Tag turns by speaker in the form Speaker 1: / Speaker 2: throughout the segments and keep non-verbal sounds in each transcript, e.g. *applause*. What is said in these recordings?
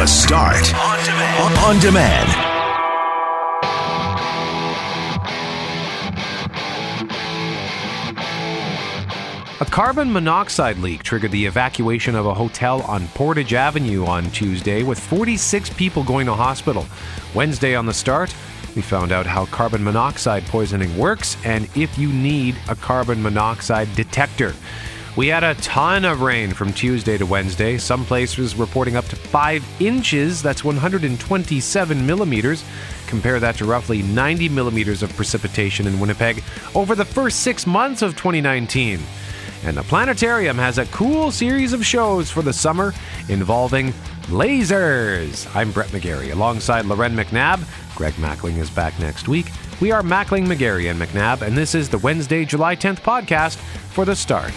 Speaker 1: The Start on demand. On demand.
Speaker 2: A carbon monoxide leak triggered the evacuation of a hotel on Portage Avenue on Tuesday, with 46 people going to hospital. Wednesday on the start, we found out how carbon monoxide poisoning works and if you need a carbon monoxide detector. We had a ton of rain from Tuesday to Wednesday, some places reporting up to 5 inches, that's 127 millimeters. Compare that to roughly 90 millimeters of precipitation in Winnipeg over the first six months of 2019. And the planetarium has a cool series of shows for the summer involving lasers. I'm Brett McGarry alongside Loren McNabb. Greg Mackling is back next week. We are Mackling, McGarry, and McNabb, and this is the Wednesday, July 10th podcast for the start.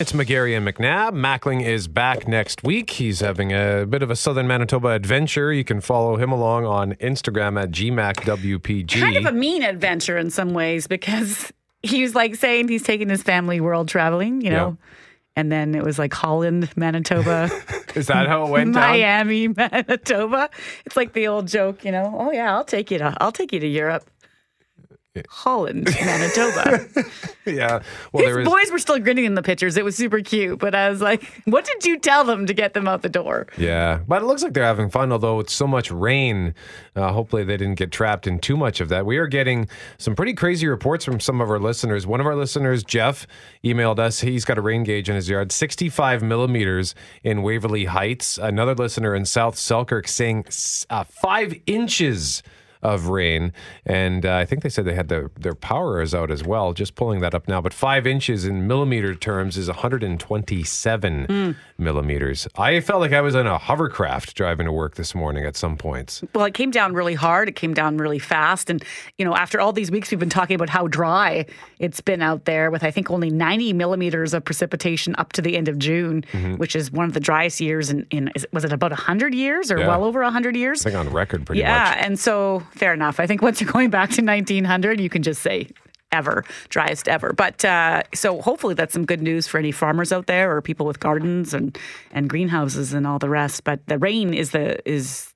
Speaker 2: It's McGarry and McNabb. Mackling is back next week. He's having a bit of a Southern Manitoba adventure. You can follow him along on Instagram at GMACWPG.
Speaker 3: Kind of a mean adventure in some ways because he was like saying he's taking his family world traveling, you know.
Speaker 2: Yeah.
Speaker 3: And then it was like Holland, Manitoba, *laughs*
Speaker 2: Is that how it went down?
Speaker 3: Miami, *laughs* Manitoba. It's like the old joke, you know. Oh yeah, I'll take you to I'll take you to Europe. Holland, Manitoba. *laughs*
Speaker 2: Yeah. Well,
Speaker 3: His
Speaker 2: there is.
Speaker 3: boys were still grinning in the pictures. It was super cute, but I was like, "What did you tell them to get them out the door?"
Speaker 2: Yeah, but it looks like they're having fun. Although it's so much rain, uh, hopefully they didn't get trapped in too much of that. We are getting some pretty crazy reports from some of our listeners. One of our listeners, Jeff, emailed us. He's got a rain gauge in his yard, sixty-five millimeters in Waverley Heights. Another listener in South Selkirk saying uh, five inches of rain, and uh, I think they said they had their their power is out as well. Just pulling that up now, but five inches in millimeter terms is 127 millimeters. I felt like I was in a hovercraft driving to work this morning at some points.
Speaker 3: Well, it came down really hard. It came down really fast. And, you know, after all these weeks, we've been talking about how dry it's been out there with, I think, only 90 millimeters of precipitation up to the end of June,
Speaker 2: Mm-hmm.
Speaker 3: which is one of the driest years in, in is, was it about 100 years or
Speaker 2: Yeah.
Speaker 3: well over 100 years?
Speaker 2: I think on record pretty
Speaker 3: yeah.
Speaker 2: much.
Speaker 3: And so, fair enough. I think once you're going back to 1900, you can just say, Ever, driest ever. But uh, so hopefully that's some good news for any farmers out there or people with gardens and, and greenhouses and all the rest. But the rain is the is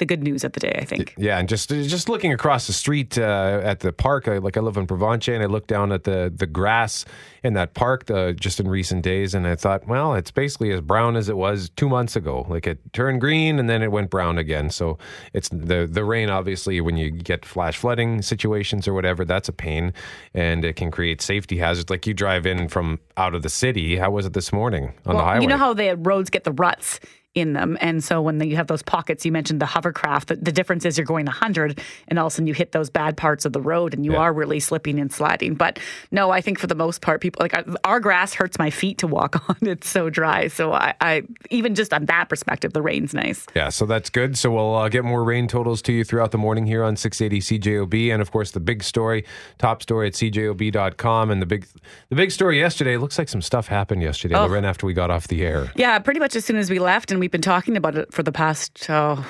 Speaker 3: the good news of the day, I think.
Speaker 2: Yeah, and just just looking across the street uh, at the park, I, like I live in Provence, and I look down at the the grass in that park uh, just in recent days, and I thought, well, it's basically as brown as it was two months ago. Like it turned green and then it went brown again. So it's the the rain. Obviously, when you get flash flooding situations or whatever, that's a pain, and it can create safety hazards. Like you drive in from out of the city. How was it this morning on the highway?
Speaker 3: you know how the roads get the ruts in them. And so when you have those pockets, you mentioned the hovercraft, the, the difference is you're going 100 and all of a sudden you hit those bad parts of the road and you
Speaker 2: Yeah.
Speaker 3: are really slipping and sliding. But no, I think for the most part, people like our- grass hurts my feet to walk *laughs* on. It's so dry. So I, I even just on that perspective, the rain's nice.
Speaker 2: Yeah, so that's good. So we'll uh, get more rain totals to you throughout the morning here on 680 CJOB, and of course the big story, top story at CJOB.com, and the big the big story yesterday. Looks like some stuff happened yesterday,
Speaker 3: Oh.
Speaker 2: right after we got off the air.
Speaker 3: Yeah, pretty much as soon as we left, and we've been talking about it for the past oh,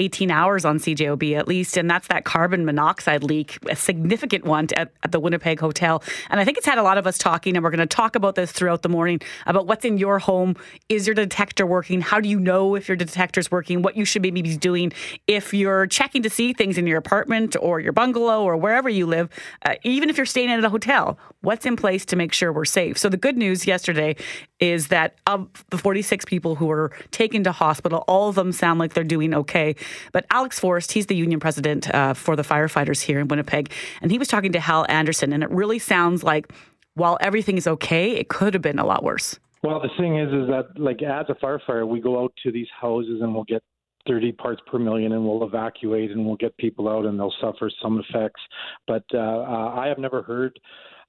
Speaker 3: 18 hours on CJOB at least, and that's that carbon monoxide leak, a significant one at, at the Winnipeg Hotel. And I think it's had a lot of us talking, and we're going to talk about this throughout the morning about what's in your home. Is your detector working? How do you know if your detector's working? What you should maybe be doing if you're checking to see things in your apartment or your bungalow or wherever you live, uh, even if you're staying at a hotel, what's in place to make sure we're safe? So the good news yesterday is that of the 46 people who were taken to hospital, all of them sound like they're doing okay. But Alex Forrest, he's the union president uh, for the firefighters here in Winnipeg, and he was talking to Hal Anderson, and it really sounds like while everything is okay, it could have been a lot worse.
Speaker 4: Well, the thing is, is that like as a firefighter, we go out to these houses and we'll get 30 parts per million and we'll evacuate and we'll get people out and they'll suffer some effects. But uh, uh, I have never heard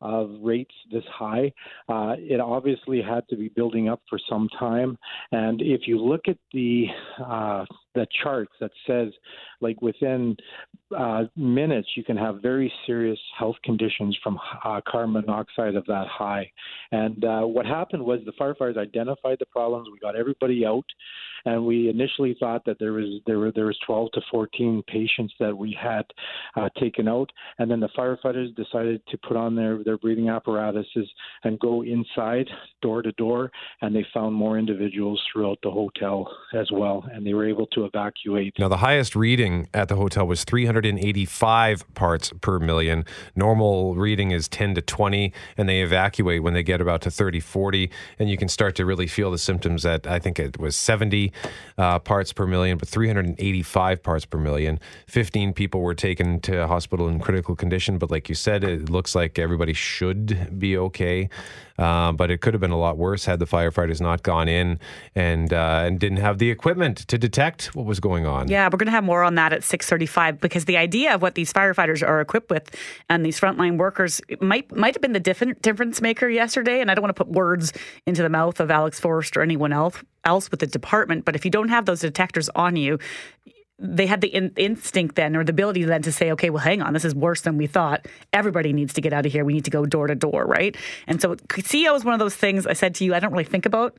Speaker 4: of rates this high. Uh, it obviously had to be building up for some time. And if you look at the uh, the charts that says like within uh, minutes you can have very serious health conditions from uh, carbon monoxide of that high. And uh, what happened was the firefighters identified the problems. We got everybody out, and we initially thought that there was there were there was 12 to 14 patients that we had uh, taken out, and then the firefighters decided to put on their their breathing apparatuses and go inside door to door, and they found more individuals throughout the hotel as well, and they were able to evacuate.
Speaker 2: Now the highest reading at the hotel was 385 parts per million. Normal reading is 10 to 20, and they evacuate when they get about to 30, 40, and you can start to really feel the symptoms at I think it was 70 uh, parts per million, but 385 parts per million. 15 people were taken to hospital in critical condition, but like you said, it looks like everybody should be okay. Uh, but it could have been a lot worse had the firefighters not gone in and uh, and didn't have the equipment to detect what was going on.
Speaker 3: Yeah, we're going to have more on that at 6:35 because the idea of what these firefighters are equipped with and these frontline workers might might have been the difference maker yesterday. And I don't want to put words into the mouth of Alex Forrest or anyone else else with the department, but if you don't have those detectors on you, they had the in- instinct then or the ability then to say, okay, well, hang on, this is worse than we thought. Everybody needs to get out of here. We need to go door to door, right? And so CO is one of those things I said to you, I don't really think about.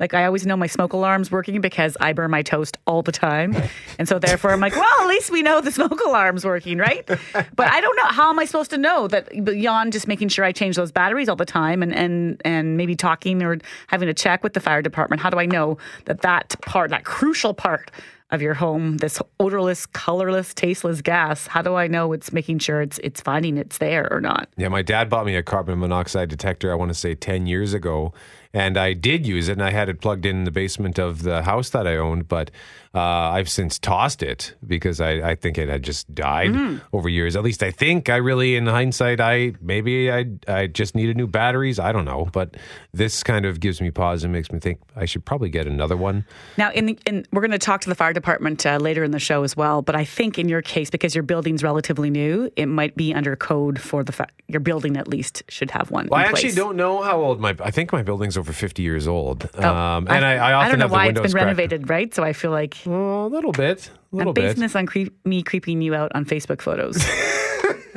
Speaker 3: Like I always know my smoke alarm's working because I burn my toast all the time. And so therefore I'm like, well, at least we know the smoke alarm's working, right? But I don't know how am I supposed to know that beyond just making sure I change those batteries all the time and and and maybe talking or having a check with the fire department, how do I know that that part, that crucial part of your home, this odorless, colorless, tasteless gas, how do I know it's making sure it's it's finding it's there or not?
Speaker 2: Yeah, my dad bought me a carbon monoxide detector, I want to say 10 years ago, and I did use it and I had it plugged in, the basement of the house that I owned, but uh, I've since tossed it because I, I think it had just died mm. over years. At least I think I really, in hindsight, I maybe I I just needed new batteries. I don't know, but this kind of gives me pause and makes me think I should probably get another one.
Speaker 3: Now, in, the, in we're going to talk to the fire department uh, later in the show as well. But I think in your case, because your building's relatively new, it might be under code for the fa- your building at least should have one.
Speaker 2: Well, I
Speaker 3: place.
Speaker 2: actually don't know how old my. I think my building's over fifty years old. Oh, um, and I, I, often
Speaker 3: I don't know why
Speaker 2: it's
Speaker 3: been renovated, right? So I feel like
Speaker 2: well, a little bit. A little
Speaker 3: I'm basing bit. this on creep, me creeping you out on Facebook photos.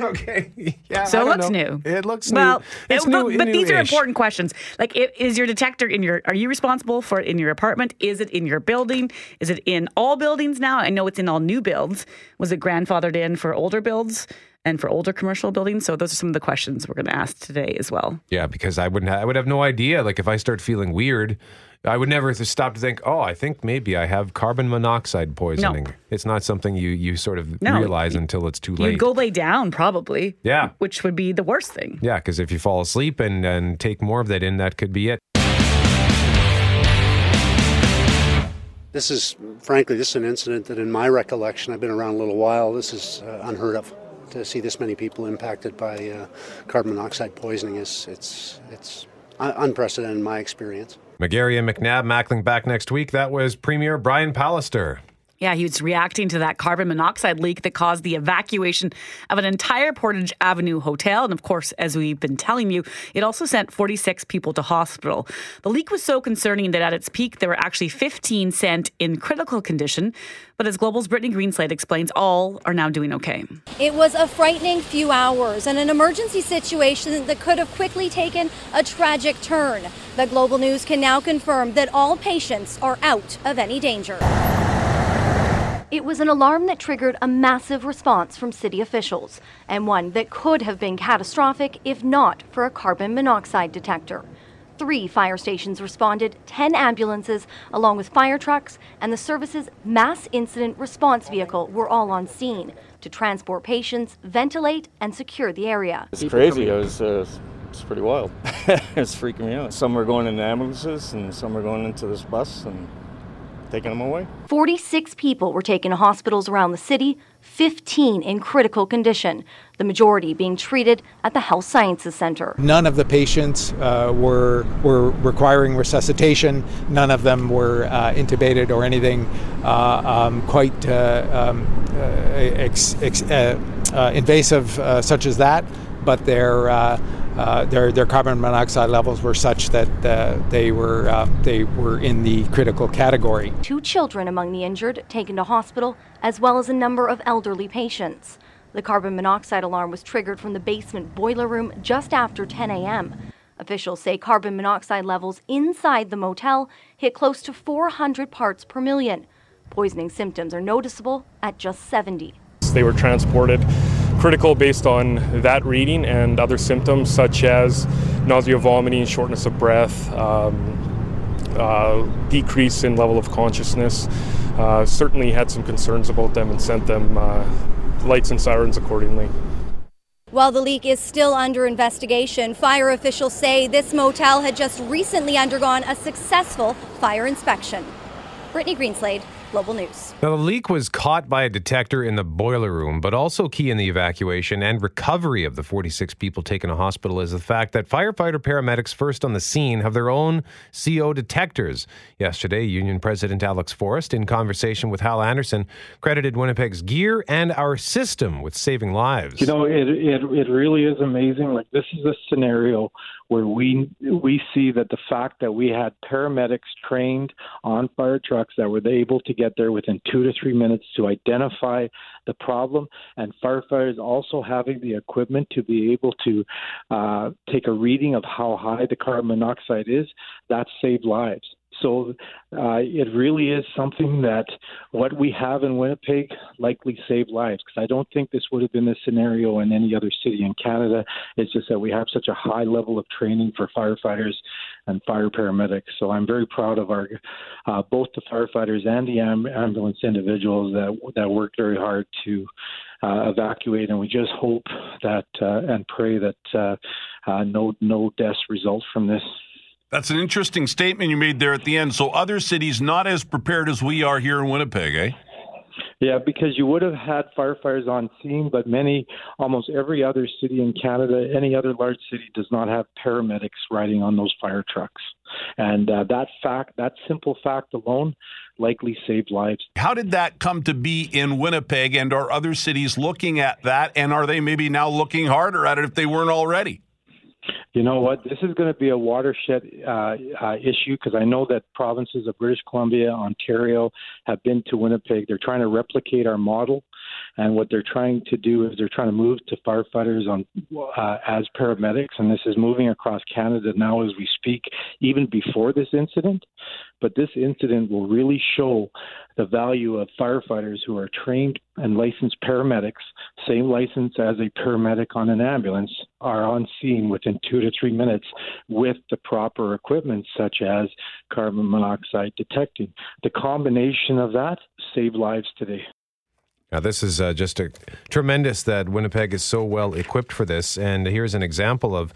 Speaker 3: *laughs*
Speaker 2: okay. Yeah.
Speaker 3: So
Speaker 2: it
Speaker 3: looks
Speaker 2: know.
Speaker 3: new.
Speaker 2: It looks
Speaker 3: well,
Speaker 2: new.
Speaker 3: It's it, new, but new-ish. these are important questions. Like, it, is your detector in your? Are you responsible for it in your apartment? Is it in your building? Is it in all buildings now? I know it's in all new builds. Was it grandfathered in for older builds? And for older commercial buildings. So those are some of the questions we're going to ask today as well.
Speaker 2: Yeah, because I wouldn't. I would have no idea. Like if I start feeling weird, I would never stop to think, oh, I think maybe I have carbon monoxide poisoning. No. It's not something you, you sort of no. realize until it's too late.
Speaker 3: You'd go lay down, probably.
Speaker 2: Yeah.
Speaker 3: Which would be the worst thing.
Speaker 2: Yeah, because if you fall asleep and, and take more of that in, that could be it.
Speaker 5: This is, frankly, this is an incident that, in my recollection, I've been around a little while. This is uh, unheard of. To see this many people impacted by uh, carbon monoxide poisoning is it's it's unprecedented in my experience.
Speaker 2: McGarry and McNabb Mackling back next week. That was Premier Brian Pallister.
Speaker 3: Yeah, he was reacting to that carbon monoxide leak that caused the evacuation of an entire Portage Avenue hotel. And of course, as we've been telling you, it also sent 46 people to hospital. The leak was so concerning that at its peak, there were actually 15 sent in critical condition. But as Global's Brittany Greenslade explains, all are now doing okay.
Speaker 6: It was a frightening few hours and an emergency situation that could have quickly taken a tragic turn. The Global News can now confirm that all patients are out of any danger. It was an alarm that triggered a massive response from city officials, and one that could have been catastrophic if not for a carbon monoxide detector. Three fire stations responded, 10 ambulances, along with fire trucks, and the service's mass incident response vehicle were all on scene to transport patients, ventilate, and secure the area.
Speaker 7: It's crazy. It was, uh, it's pretty wild. *laughs* it's freaking me out. Some were going in ambulances, and some were going into this bus, and taking them away.
Speaker 6: 46 people were taken to hospitals around the city, 15 in critical condition, the majority being treated at the Health Sciences Center.
Speaker 8: None of the patients uh, were, were requiring resuscitation. None of them were uh, intubated or anything uh, um, quite uh, um, uh, ex, ex, uh, invasive such as that, but they're uh, their their carbon monoxide levels were such that uh, they were uh, they were in the critical category.
Speaker 6: Two children among the injured taken to hospital, as well as a number of elderly patients. The carbon monoxide alarm was triggered from the basement boiler room just after 10 a.m. Officials say carbon monoxide levels inside the motel hit close to 400 parts per million. Poisoning symptoms are noticeable at just 70.
Speaker 9: They were transported critical based on that reading and other symptoms such as nausea, vomiting, shortness of breath, um, uh, decrease in level of consciousness. Uh, certainly had some concerns about them and sent them uh, lights and sirens accordingly.
Speaker 6: While the leak is still under investigation, fire officials say this motel had just recently undergone a successful fire inspection. Brittany Greenslade, Global News.
Speaker 2: Now, the leak was caught by a detector in the boiler room, but also key in the evacuation and recovery of the 46 people taken to hospital is the fact that firefighter paramedics first on the scene have their own CO detectors. Yesterday, Union President Alex Forrest, in conversation with Hal Anderson, credited Winnipeg's gear and our system with saving lives.
Speaker 4: You know, it it, it really is amazing. Like this is a scenario where we we see that the fact that we had paramedics trained on fire trucks that were able to get there within two to three minutes to identify the problem, and firefighters also having the equipment to be able to uh, take a reading of how high the carbon monoxide is, that saved lives. So uh, it really is something that what we have in Winnipeg likely saved lives because I don't think this would have been the scenario in any other city in Canada. It's just that we have such a high level of training for firefighters and fire paramedics. So I'm very proud of our uh, both the firefighters and the am- ambulance individuals that that worked very hard to uh, evacuate, and we just hope that uh, and pray that uh, uh, no no deaths result from this.
Speaker 10: That's an interesting statement you made there at the end. So other cities not as prepared as we are here in Winnipeg, eh?
Speaker 4: Yeah, because you would have had firefighters on scene, but many, almost every other city in Canada, any other large city, does not have paramedics riding on those fire trucks. And uh, that fact, that simple fact alone, likely saved lives.
Speaker 10: How did that come to be in Winnipeg, and are other cities looking at that, and are they maybe now looking harder at it if they weren't already?
Speaker 4: You know what? This is going to be a watershed uh, uh, issue because I know that provinces of British Columbia, Ontario have been to Winnipeg. They're trying to replicate our model, and what they're trying to do is they're trying to move to firefighters on uh, as paramedics, and this is moving across Canada now as we speak, even before this incident. But this incident will really show the value of firefighters who are trained and licensed paramedics, same license as a paramedic on an ambulance, are on scene within two to three minutes with the proper equipment, such as carbon monoxide detecting. The combination of that saved lives today.
Speaker 2: Now, this is uh, just a tremendous that Winnipeg is so well equipped for this. And here's an example of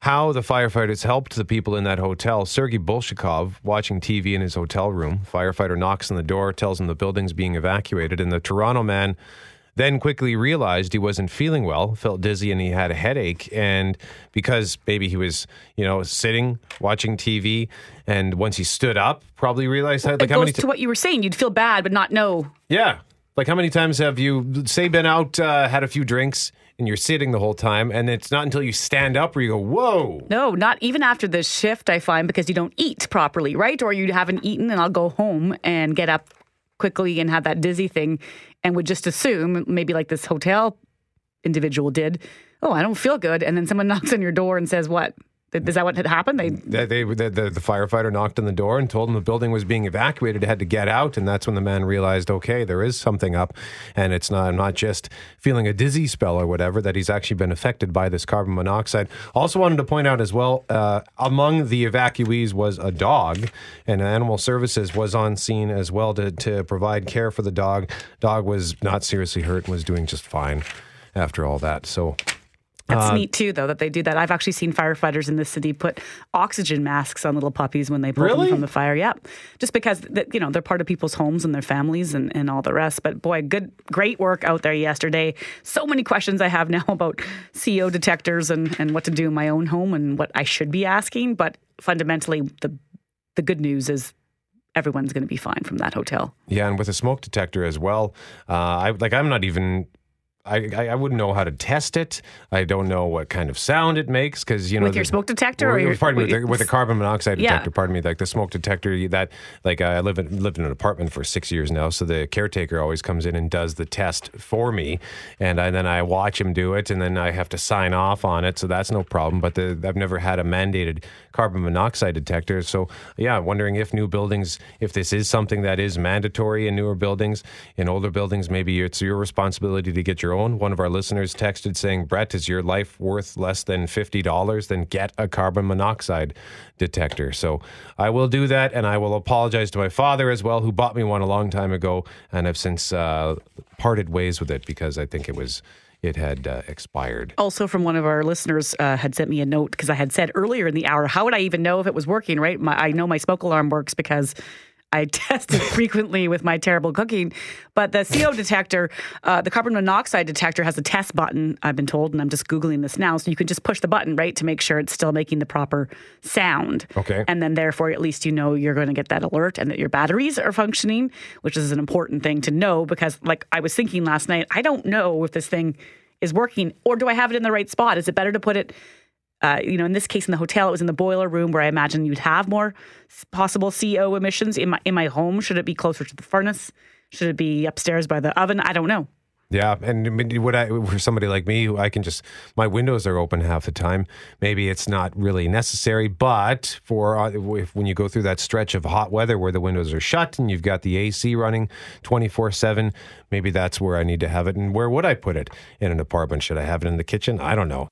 Speaker 2: how the firefighters helped the people in that hotel. Sergei Bolshakov, watching TV in his hotel room, firefighter knocks on the door, tells him the building's being evacuated, and the Toronto man then quickly realized he wasn't feeling well, felt dizzy, and he had a headache. And because maybe he was, you know, sitting watching TV, and once he stood up, probably realized
Speaker 3: like
Speaker 2: it
Speaker 3: how many t- to what you were saying. You'd feel bad, but not know.
Speaker 2: Yeah, like how many times have you say been out, uh, had a few drinks? and you're sitting the whole time. And it's not until you stand up where you go, whoa.
Speaker 3: No, not even after the shift, I find, because you don't eat properly, right? Or you haven't eaten, and I'll go home and get up quickly and have that dizzy thing and would just assume, maybe like this hotel individual did, oh, I don't feel good. And then someone *laughs* knocks on your door and says, what? Is that what had happened? They,
Speaker 2: they, they the, the, the, firefighter knocked on the door and told him the building was being evacuated. Had to get out, and that's when the man realized, okay, there is something up, and it's not. I'm not just feeling a dizzy spell or whatever. That he's actually been affected by this carbon monoxide. Also wanted to point out as well, uh, among the evacuees was a dog, and Animal Services was on scene as well to to provide care for the dog. Dog was not seriously hurt and was doing just fine after all that. So
Speaker 3: that's uh, neat too, though, that they do that. I've actually seen firefighters in the city put oxygen masks on little puppies when they pull
Speaker 2: really?
Speaker 3: them from the fire. Yeah, just because you know they're part of people's homes and their families and, and all the rest. But boy, good, great work out there yesterday. So many questions I have *laughs* now about CO detectors and and what to do in my own home and what I should be asking. But fundamentally, the the good news is everyone's going to be fine from that hotel.
Speaker 2: Yeah, and with a smoke detector as well. Uh, I like I'm not even I, I wouldn't know how to test it. I don't know what kind of sound it makes because you know
Speaker 3: With your
Speaker 2: the-
Speaker 3: smoke detector or
Speaker 2: Or,
Speaker 3: your-
Speaker 2: pardon me,
Speaker 3: with-
Speaker 2: with, with a carbon monoxide
Speaker 3: Yeah.
Speaker 2: detector. Pardon me, like the smoke detector. That like I live in lived in an apartment for six years now, so the caretaker always comes in and does the test for me, and I, then I watch him do it, and then I have to sign off on it. So that's no problem. But the, I've never had a mandated carbon monoxide detectors. So yeah, wondering if new buildings, if this is something that is mandatory in newer buildings, in older buildings, maybe it's your responsibility to get your own. One of our listeners texted saying, "Brett, is your life worth less than fifty dollars? Then get a carbon monoxide detector." So I will do that, and I will apologize to my father as well, who bought me one a long time ago, and I've since uh, parted ways with it because I think it was it had uh, expired.
Speaker 3: Also, from one of our listeners, uh, had sent me a note because I had said earlier in the hour, how would I even know if it was working? Right? My, I know my smoke alarm works because I *laughs* test it frequently with my terrible cooking. But the CO detector, uh, the carbon monoxide detector, has a test button. I've been told, and I'm just googling this now. So you can just push the button right to make sure it's still making the proper sound.
Speaker 2: Okay.
Speaker 3: And then, therefore, at least you know you're going to get that alert and that your batteries are functioning, which is an important thing to know because, like I was thinking last night, I don't know if this thing is working or do I have it in the right spot? Is it better to put it, uh, you know, in this case in the hotel, it was in the boiler room where I imagine you'd have more possible CO emissions. In my in my home, should it be closer to the furnace? Should it be upstairs by the oven? I don't know.
Speaker 2: Yeah, and would I for somebody like me who I can just my windows are open half the time. Maybe it's not really necessary, but for uh, if, when you go through that stretch of hot weather where the windows are shut and you've got the AC running twenty four seven, maybe that's where I need to have it. And where would I put it in an apartment? Should I have it in the kitchen? I don't know.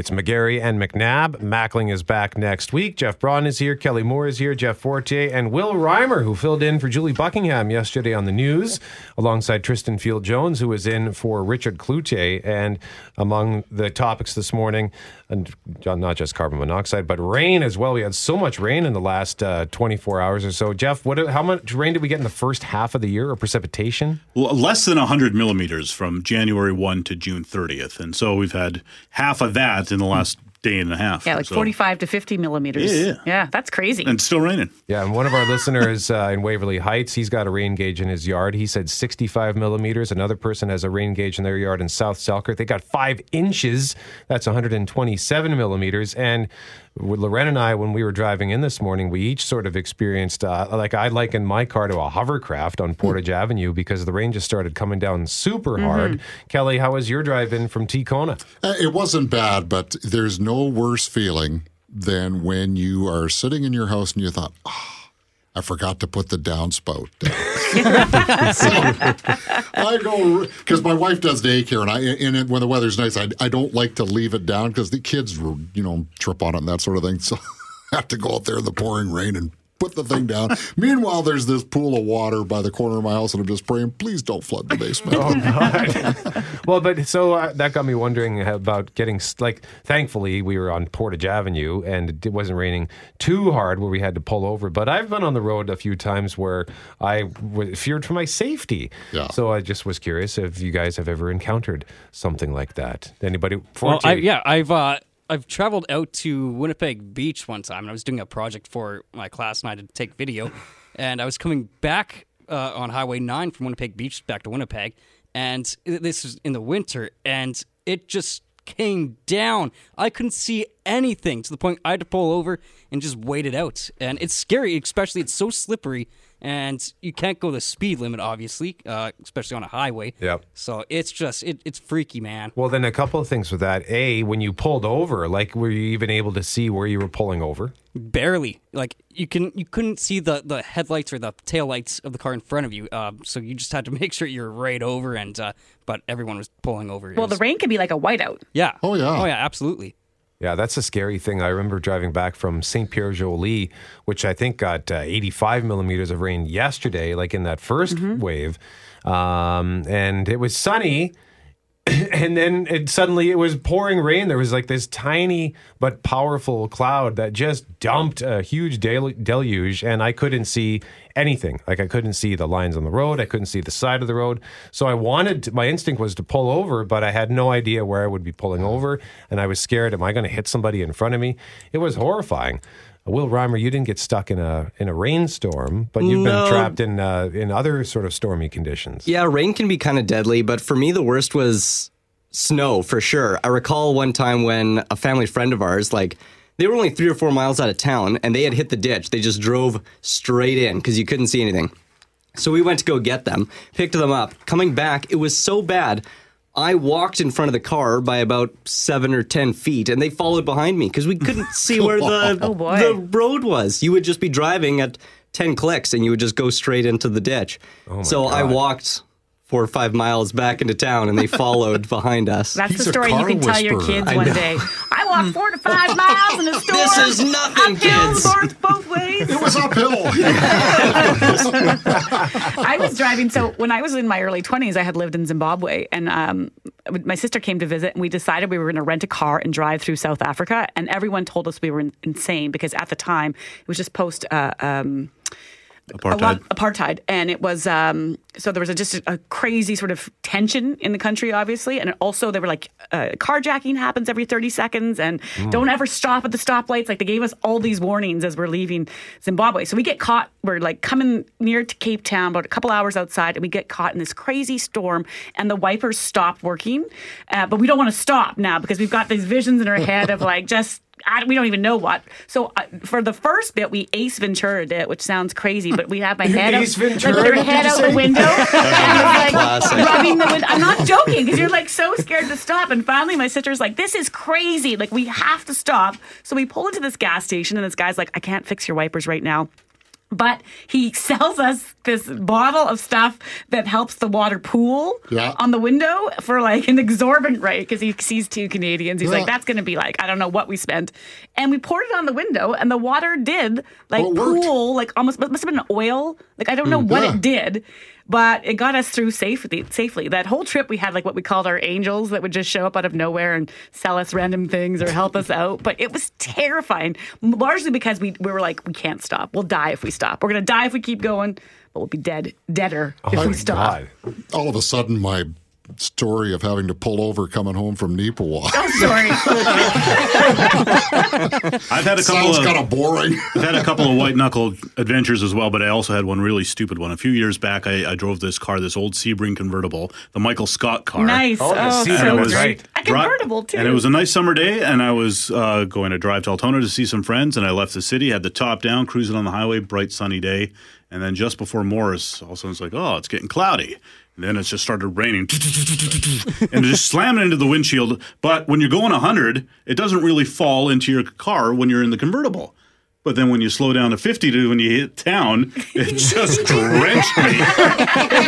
Speaker 2: It's McGarry and McNabb. Mackling is back next week. Jeff Braun is here. Kelly Moore is here. Jeff Fortier and Will Reimer, who filled in for Julie Buckingham yesterday on the news, alongside Tristan Field Jones, who was in for Richard Cloutier. And among the topics this morning, and not just carbon monoxide, but rain as well. We had so much rain in the last uh, 24 hours or so. Jeff, what? How much rain did we get in the first half of the year, or precipitation?
Speaker 11: L- less than 100 millimeters from January 1 to June 30th. And so we've had half of that in the last day and a half.
Speaker 3: Yeah, like
Speaker 11: So-
Speaker 3: 45 to 50 millimeters.
Speaker 11: Yeah, yeah.
Speaker 3: that's crazy.
Speaker 11: And it's still raining.
Speaker 2: Yeah, and one of our listeners uh, in Waverley Heights, he's got a rain gauge in his yard. He said 65 millimeters. Another person has a rain gauge in their yard in South Selkirk. They got five inches. That's 127 millimeters. And with Loren and I, when we were driving in this morning, we each sort of experienced, uh, like I likened my car to a hovercraft on Portage Avenue because the rain just started coming down super hard. Kelly, how was your drive in from Ticona?
Speaker 12: Uh, It wasn't bad, but there's no worse feeling than when you are sitting in your house and you thought, oh, I forgot to put the downspout down. so *laughs* *laughs* I go because my wife does daycare, and I it, when the weather's nice, I, I don't like to leave it down because the kids, you know, trip on it and that sort of thing. So *laughs* I have to go out there in the pouring rain and put the thing down. *laughs* Meanwhile, there's this pool of water by the corner of my house, and I'm just praying, please don't flood the basement.
Speaker 2: Oh God! *laughs* well, but so uh, that got me wondering about getting like. Thankfully, we were on Portage Avenue, and it wasn't raining too hard where we had to pull over. But I've been on the road a few times where I w- feared for my safety.
Speaker 12: Yeah.
Speaker 2: So I just was curious if you guys have ever encountered something like that. Anybody?
Speaker 13: Well, I, yeah, I've uh, I've traveled out to Winnipeg Beach one time, and I was doing a project for my class, and I had to take video. *laughs* And I was coming back uh, on Highway Nine from Winnipeg Beach back to Winnipeg, and this was in the winter, and it just came down. I couldn't see anything to the point I had to pull over and just wait it out. And it's scary, especially it's so slippery, and you can't go the speed limit, obviously, uh, especially on a highway.
Speaker 2: Yep.
Speaker 13: So it's just it, it's freaky, man.
Speaker 2: Well, then a couple of things with that. A, when you pulled over, like, were you even able to see where you were pulling over?
Speaker 13: barely like you can you couldn't see the the headlights or the tail lights of the car in front of you uh, so you just had to *laughs* make sure you're right over and uh, but everyone was pulling over It
Speaker 3: well, the rain can be like a whiteout.
Speaker 13: yeah
Speaker 12: Oh, yeah.
Speaker 13: oh yeah absolutely
Speaker 2: Yeah, that's a scary thing. I remember driving back from St. Pierre-Jolys, which I think got uh, 85 millimeters of rain yesterday, like in that 1st wave. Um, and it was sunny. *laughs* And then it suddenly it was pouring rain. There was like this tiny but powerful cloud that just dumped a huge del- deluge, and I couldn't see anything. Like I couldn't see the lines on the road. I couldn't see the side of the road. So I wanted. To, my instinct was to pull over, but I had no idea where I would be pulling over, and I was scared. Am I going to hit somebody in front of me? It was horrifying. Will Reimer, you didn't get stuck in a in a rainstorm, but you've
Speaker 14: No.
Speaker 2: been trapped in uh, in other sort of stormy conditions.
Speaker 14: Yeah, rain can be kind of deadly, but for me, the worst was snow for sure. I recall one time when a family friend of ours, like, they were only three or four miles out of town and they had hit the ditch. They just drove straight in because you couldn't see anything. So we went to go get them, picked them up. Coming back, it was so bad. I walked in front of the car by about seven or ten feet, and they followed behind me because we couldn't *laughs* see where the
Speaker 3: Oh,
Speaker 14: the road was. You would just be driving at ten clicks, and you would just go straight into the ditch.
Speaker 2: Oh, my
Speaker 14: so I walked four or five miles back into town, and they followed *laughs* behind us.
Speaker 3: That's
Speaker 12: He's
Speaker 3: the
Speaker 12: a
Speaker 3: story you
Speaker 12: car
Speaker 3: can tell your kids one day. *laughs* I walked four to five miles in a storm. *laughs*
Speaker 14: This is nothing,
Speaker 3: uphill,
Speaker 14: kids.
Speaker 3: north both ways.
Speaker 12: It was uphill. *laughs*
Speaker 3: I was driving. So when I was in my early 20s, I had lived in Zimbabwe, and um, my sister came to visit, and we decided we were going to rent a car and drive through South Africa. And everyone told us we were in- insane because at the time it was just post. Uh, um, a lot
Speaker 11: Apartheid.
Speaker 3: apartheid, and it was um, so there was a, just a, a crazy sort of tension in the country, obviously, and also they were like uh, carjacking happens every thirty seconds, and don't ever stop at the stoplights. Like they gave us all these warnings as we're leaving Zimbabwe, so we get caught. We're like coming near to Cape Town, about a couple hours outside, and we get caught in this crazy storm, and the wipers stop working, uh, but we don't want to stop now because we've got these visions in our head of like just I, we don't even know what. So uh, for the first bit, we Ace Ventura it, which sounds crazy, but we have my *laughs* head
Speaker 2: Ace
Speaker 3: out,
Speaker 2: Ventura,
Speaker 3: like, your head out
Speaker 2: say?
Speaker 3: the window, *laughs* and it's like rubbing the window. I'm not joking because you're like so scared to stop. And finally, my sister's like, "This is crazy! Like we have to stop." So we pull into this gas station, and this guy's like, "I can't fix your wipers right now." But he sells us this bottle of stuff that helps the water pool
Speaker 12: Yeah.
Speaker 3: on the window for like an exorbitant rate because he sees two Canadians. He's
Speaker 12: Yeah.
Speaker 3: like, that's going to be like, I don't know what we spent. And we poured it on the window and the water did like
Speaker 12: worked.
Speaker 3: pool, like almost, must have been oil. Like, I don't know mm, what
Speaker 12: Yeah.
Speaker 3: it did. But it got us through safely. Safely. That whole trip, we had like what we called our angels that would just show up out of nowhere and sell us random things or help us *laughs* out. But it was terrifying, largely because we, we were like, we can't stop. We'll die if we stop. We're gonna die if we keep going, but we'll be dead, deader if
Speaker 12: Oh,
Speaker 3: we stop.
Speaker 2: God.
Speaker 12: All of a sudden, my story of having to pull over coming home from Neepawa
Speaker 3: I'm sorry. *laughs*
Speaker 11: I've had a couple
Speaker 12: sounds
Speaker 11: of
Speaker 12: kind of boring. *laughs*
Speaker 11: I've had a couple of white knuckle adventures as well, but I also had one really stupid one. A few years back, I, I drove this car, this old Sebring convertible, the Michael Scott car.
Speaker 3: nice.
Speaker 2: Oh,
Speaker 3: Oh,
Speaker 2: Sebring
Speaker 3: so
Speaker 2: was
Speaker 3: great.
Speaker 2: right.
Speaker 3: A convertible too.
Speaker 11: And it was a nice summer day, and I was uh, going to drive to Altona to see some friends, and I left the city, had the top down, cruising on the highway, bright sunny day, and then just before Morris, all of a sudden it's like, oh, it's getting cloudy. Then it just started raining *laughs* and just slamming into the windshield. But when you're going 100, it doesn't really fall into your car when you're in the convertible. But then when you slow down to 50 to when you hit town, it *laughs* just drenched me.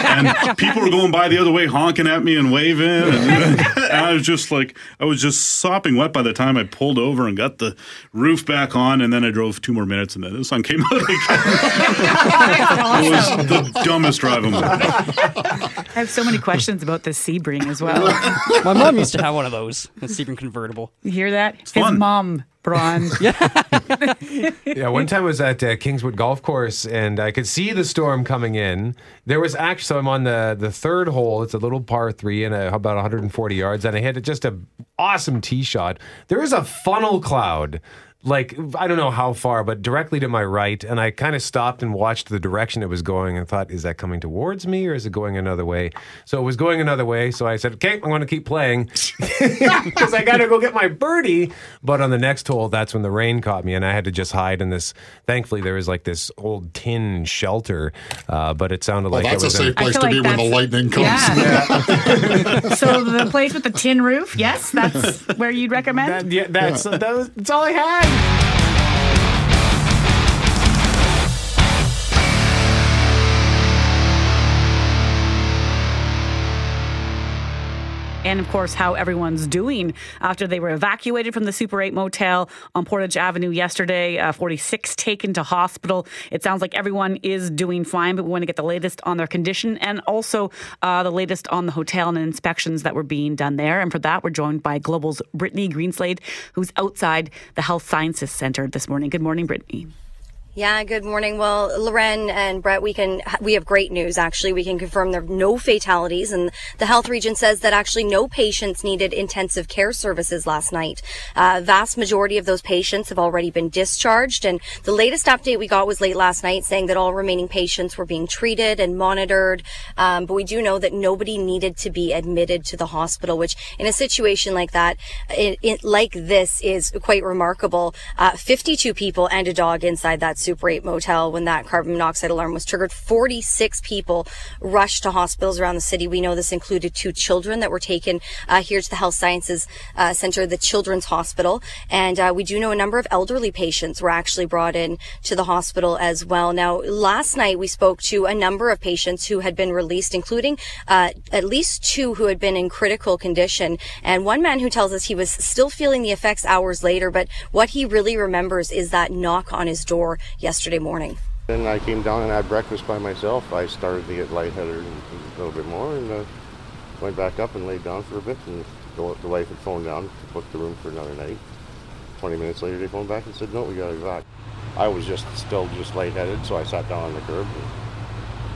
Speaker 11: and people were going by the other way, honking at me and waving. And, and *laughs* I was just like, I was just sopping wet by the time I pulled over and got the roof back on. And then I drove two more minutes and then the sun came *laughs* out again. it was the dumbest drive in the world.
Speaker 3: I have so many questions about this Sebring as well.
Speaker 13: My mom used to have one of those, a Sebring convertible.
Speaker 3: You hear that? His
Speaker 11: fun.
Speaker 3: mom, Braun. *laughs*
Speaker 2: Yeah, yeah. one time I was at uh, Kingswood Golf Course and I could see the storm coming in. There was actually, so I'm on the, the third hole. It's a little par three and a, about 140 yards, and I hit just a awesome tee shot. There is a funnel cloud. Like I don't know how far, but directly to my right, and I kind of stopped and watched the direction it was going, and thought, "Is that coming towards me, or is it going another way?" So it was going another way. So I said, "Okay, I'm going to keep playing *laughs* *laughs* because I got to go get my birdie." But on the next hole, that's when the rain caught me, and I had to just hide in this. Thankfully, there was like this old tin shelter, uh, but it sounded
Speaker 12: Well,
Speaker 2: like
Speaker 12: that's
Speaker 2: it
Speaker 12: a safe place
Speaker 3: feel
Speaker 12: to be when the lightning comes.
Speaker 3: Yeah. *laughs* so the place with the tin roof, yes, that's where you'd recommend.
Speaker 2: That, yeah, that's that was, that's all I had. Thank you.
Speaker 3: And of course how everyone's doing after they were evacuated from the Super 8 motel on Portage Avenue yesterday. Uh, 46 taken to hospital. It sounds like everyone is doing fine, but we want to get the latest on their condition and also uh, the latest on the hotel and inspections that were being done there. And for that, we're joined by Global's Brittany Greenslade, who's outside the Health Sciences Center this morning. Good morning, Brittany.
Speaker 6: Yeah, good morning. Well, Loren and Brett, we can we have great news. Actually, we can confirm there are no fatalities, and the health region says that actually no patients needed intensive care services last night. Uh, vast majority of those patients have already been discharged, and the latest update we got was late last night, saying that all remaining patients were being treated and monitored. Um, but we do know that nobody needed to be admitted to the hospital, which in a situation like that, it, it, like this, is quite remarkable. Uh, 52 people and a dog inside that Super 8 motel when that carbon monoxide alarm was triggered. 46 people rushed to hospitals around the city. We know this included two children that were taken uh, here to the Health Sciences uh, Center, the Children's Hospital. And uh, we do know a number of elderly patients were actually brought in to the hospital as well. Now, last night we spoke to a number of patients who had been released, including uh, at least two who had been in critical condition. And one man who tells us he was still feeling the effects hours later, but what he really remembers is that knock on his door yesterday morning.
Speaker 15: Then I came down and had breakfast by myself. I started to get lightheaded a little bit more and uh, went back up and laid down for a bit. And the, wife had phoned down to book the room for another night. 20 minutes later, they phoned back and said, no, we got to go back. I was just still just lightheaded, so I sat down on the curb.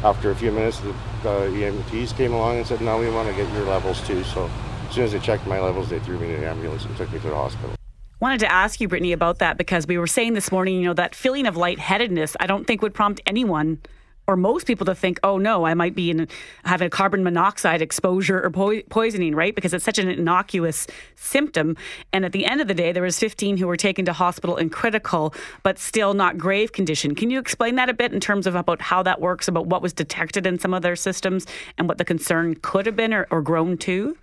Speaker 15: after a few minutes, the uh, EMTs came along and said, now we want to get your levels too. So as soon as they checked my levels, they threw me in an ambulance and took me to the hospital
Speaker 3: wanted to ask you, Brittany, about that because we were saying this morning, you know, that feeling of lightheadedness, I don't think would prompt anyone or most people to think, oh no, I might be in having a carbon monoxide exposure or po- poisoning, right? Because it's such an innocuous symptom. And at the end of the day, there was 15 who were taken to hospital in critical, but still not grave condition. Can you explain that a bit in terms of about how that works, about what was detected in some of their systems, and what the concern could have been or, or grown to?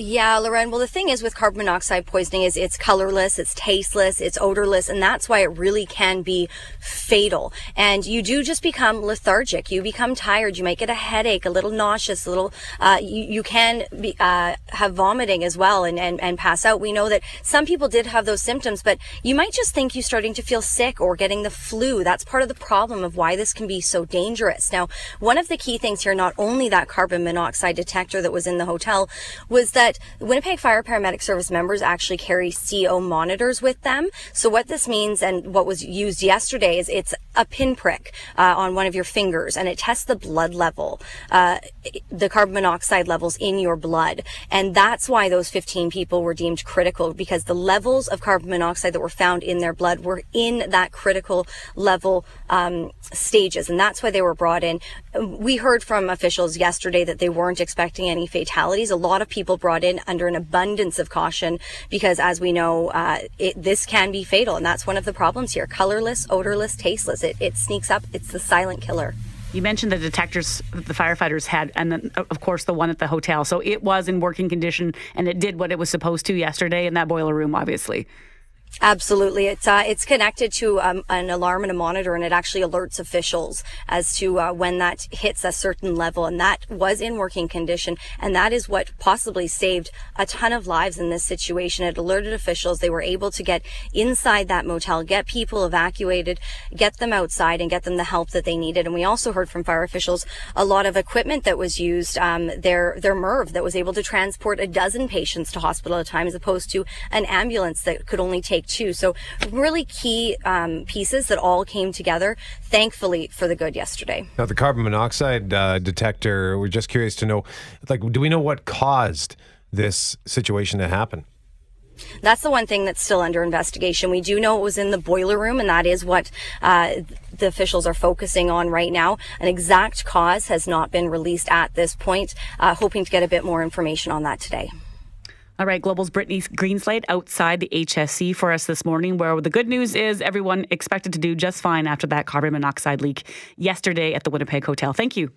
Speaker 6: Yeah, Loren. Well, the thing is with carbon monoxide poisoning is it's colorless, it's tasteless, it's odorless, and that's why it really can be fatal. And you do just become lethargic. You become tired. You might get a headache, a little nauseous, a little. Uh, you you can be, uh, have vomiting as well, and, and and pass out. We know that some people did have those symptoms, but you might just think you're starting to feel sick or getting the flu. That's part of the problem of why this can be so dangerous. Now, one of the key things here, not only that carbon monoxide detector that was in the hotel, was that that Winnipeg Fire Paramedic Service members actually carry CO monitors with them. So what this means and what was used yesterday is it's a pinprick uh, on one of your fingers and it tests the blood level, uh, the carbon monoxide levels in your blood. And that's why those 15 people were deemed critical because the levels of carbon monoxide that were found in their blood were in that critical level um, stages. And that's why they were brought in. We heard from officials yesterday that they weren't expecting any fatalities. A lot of people brought in under an abundance of caution because, as we know, uh, it, this can be fatal. And that's one of the problems here colorless, odorless, tasteless. It, it sneaks up, it's the silent killer.
Speaker 3: You mentioned the detectors that the firefighters had, and then, of course, the one at the hotel. So it was in working condition and it did what it was supposed to yesterday in that boiler room, obviously.
Speaker 6: Absolutely, it's uh, it's connected to um, an alarm and a monitor, and it actually alerts officials as to uh, when that hits a certain level, and that was in working condition, and that is what possibly saved a ton of lives in this situation. It alerted officials; they were able to get inside that motel, get people evacuated, get them outside, and get them the help that they needed. And we also heard from fire officials a lot of equipment that was used, um, their their MRV that was able to transport a dozen patients to hospital at a time, as opposed to an ambulance that could only take take two. So really key um, pieces that all came together, thankfully, for the good yesterday.
Speaker 2: Now, the carbon monoxide uh, detector, we're just curious to know, like, do we know what caused this situation to happen?
Speaker 6: That's the one thing that's still under investigation. We do know it was in the boiler room, and that is what uh, the officials are focusing on right now. An exact cause has not been released at this point. Uh, hoping to get a bit more information on that today.
Speaker 3: All right, Global's Brittany Greenslade outside the HSC for us this morning, where the good news is everyone expected to do just fine after that carbon monoxide leak yesterday at the Winnipeg Hotel. Thank you.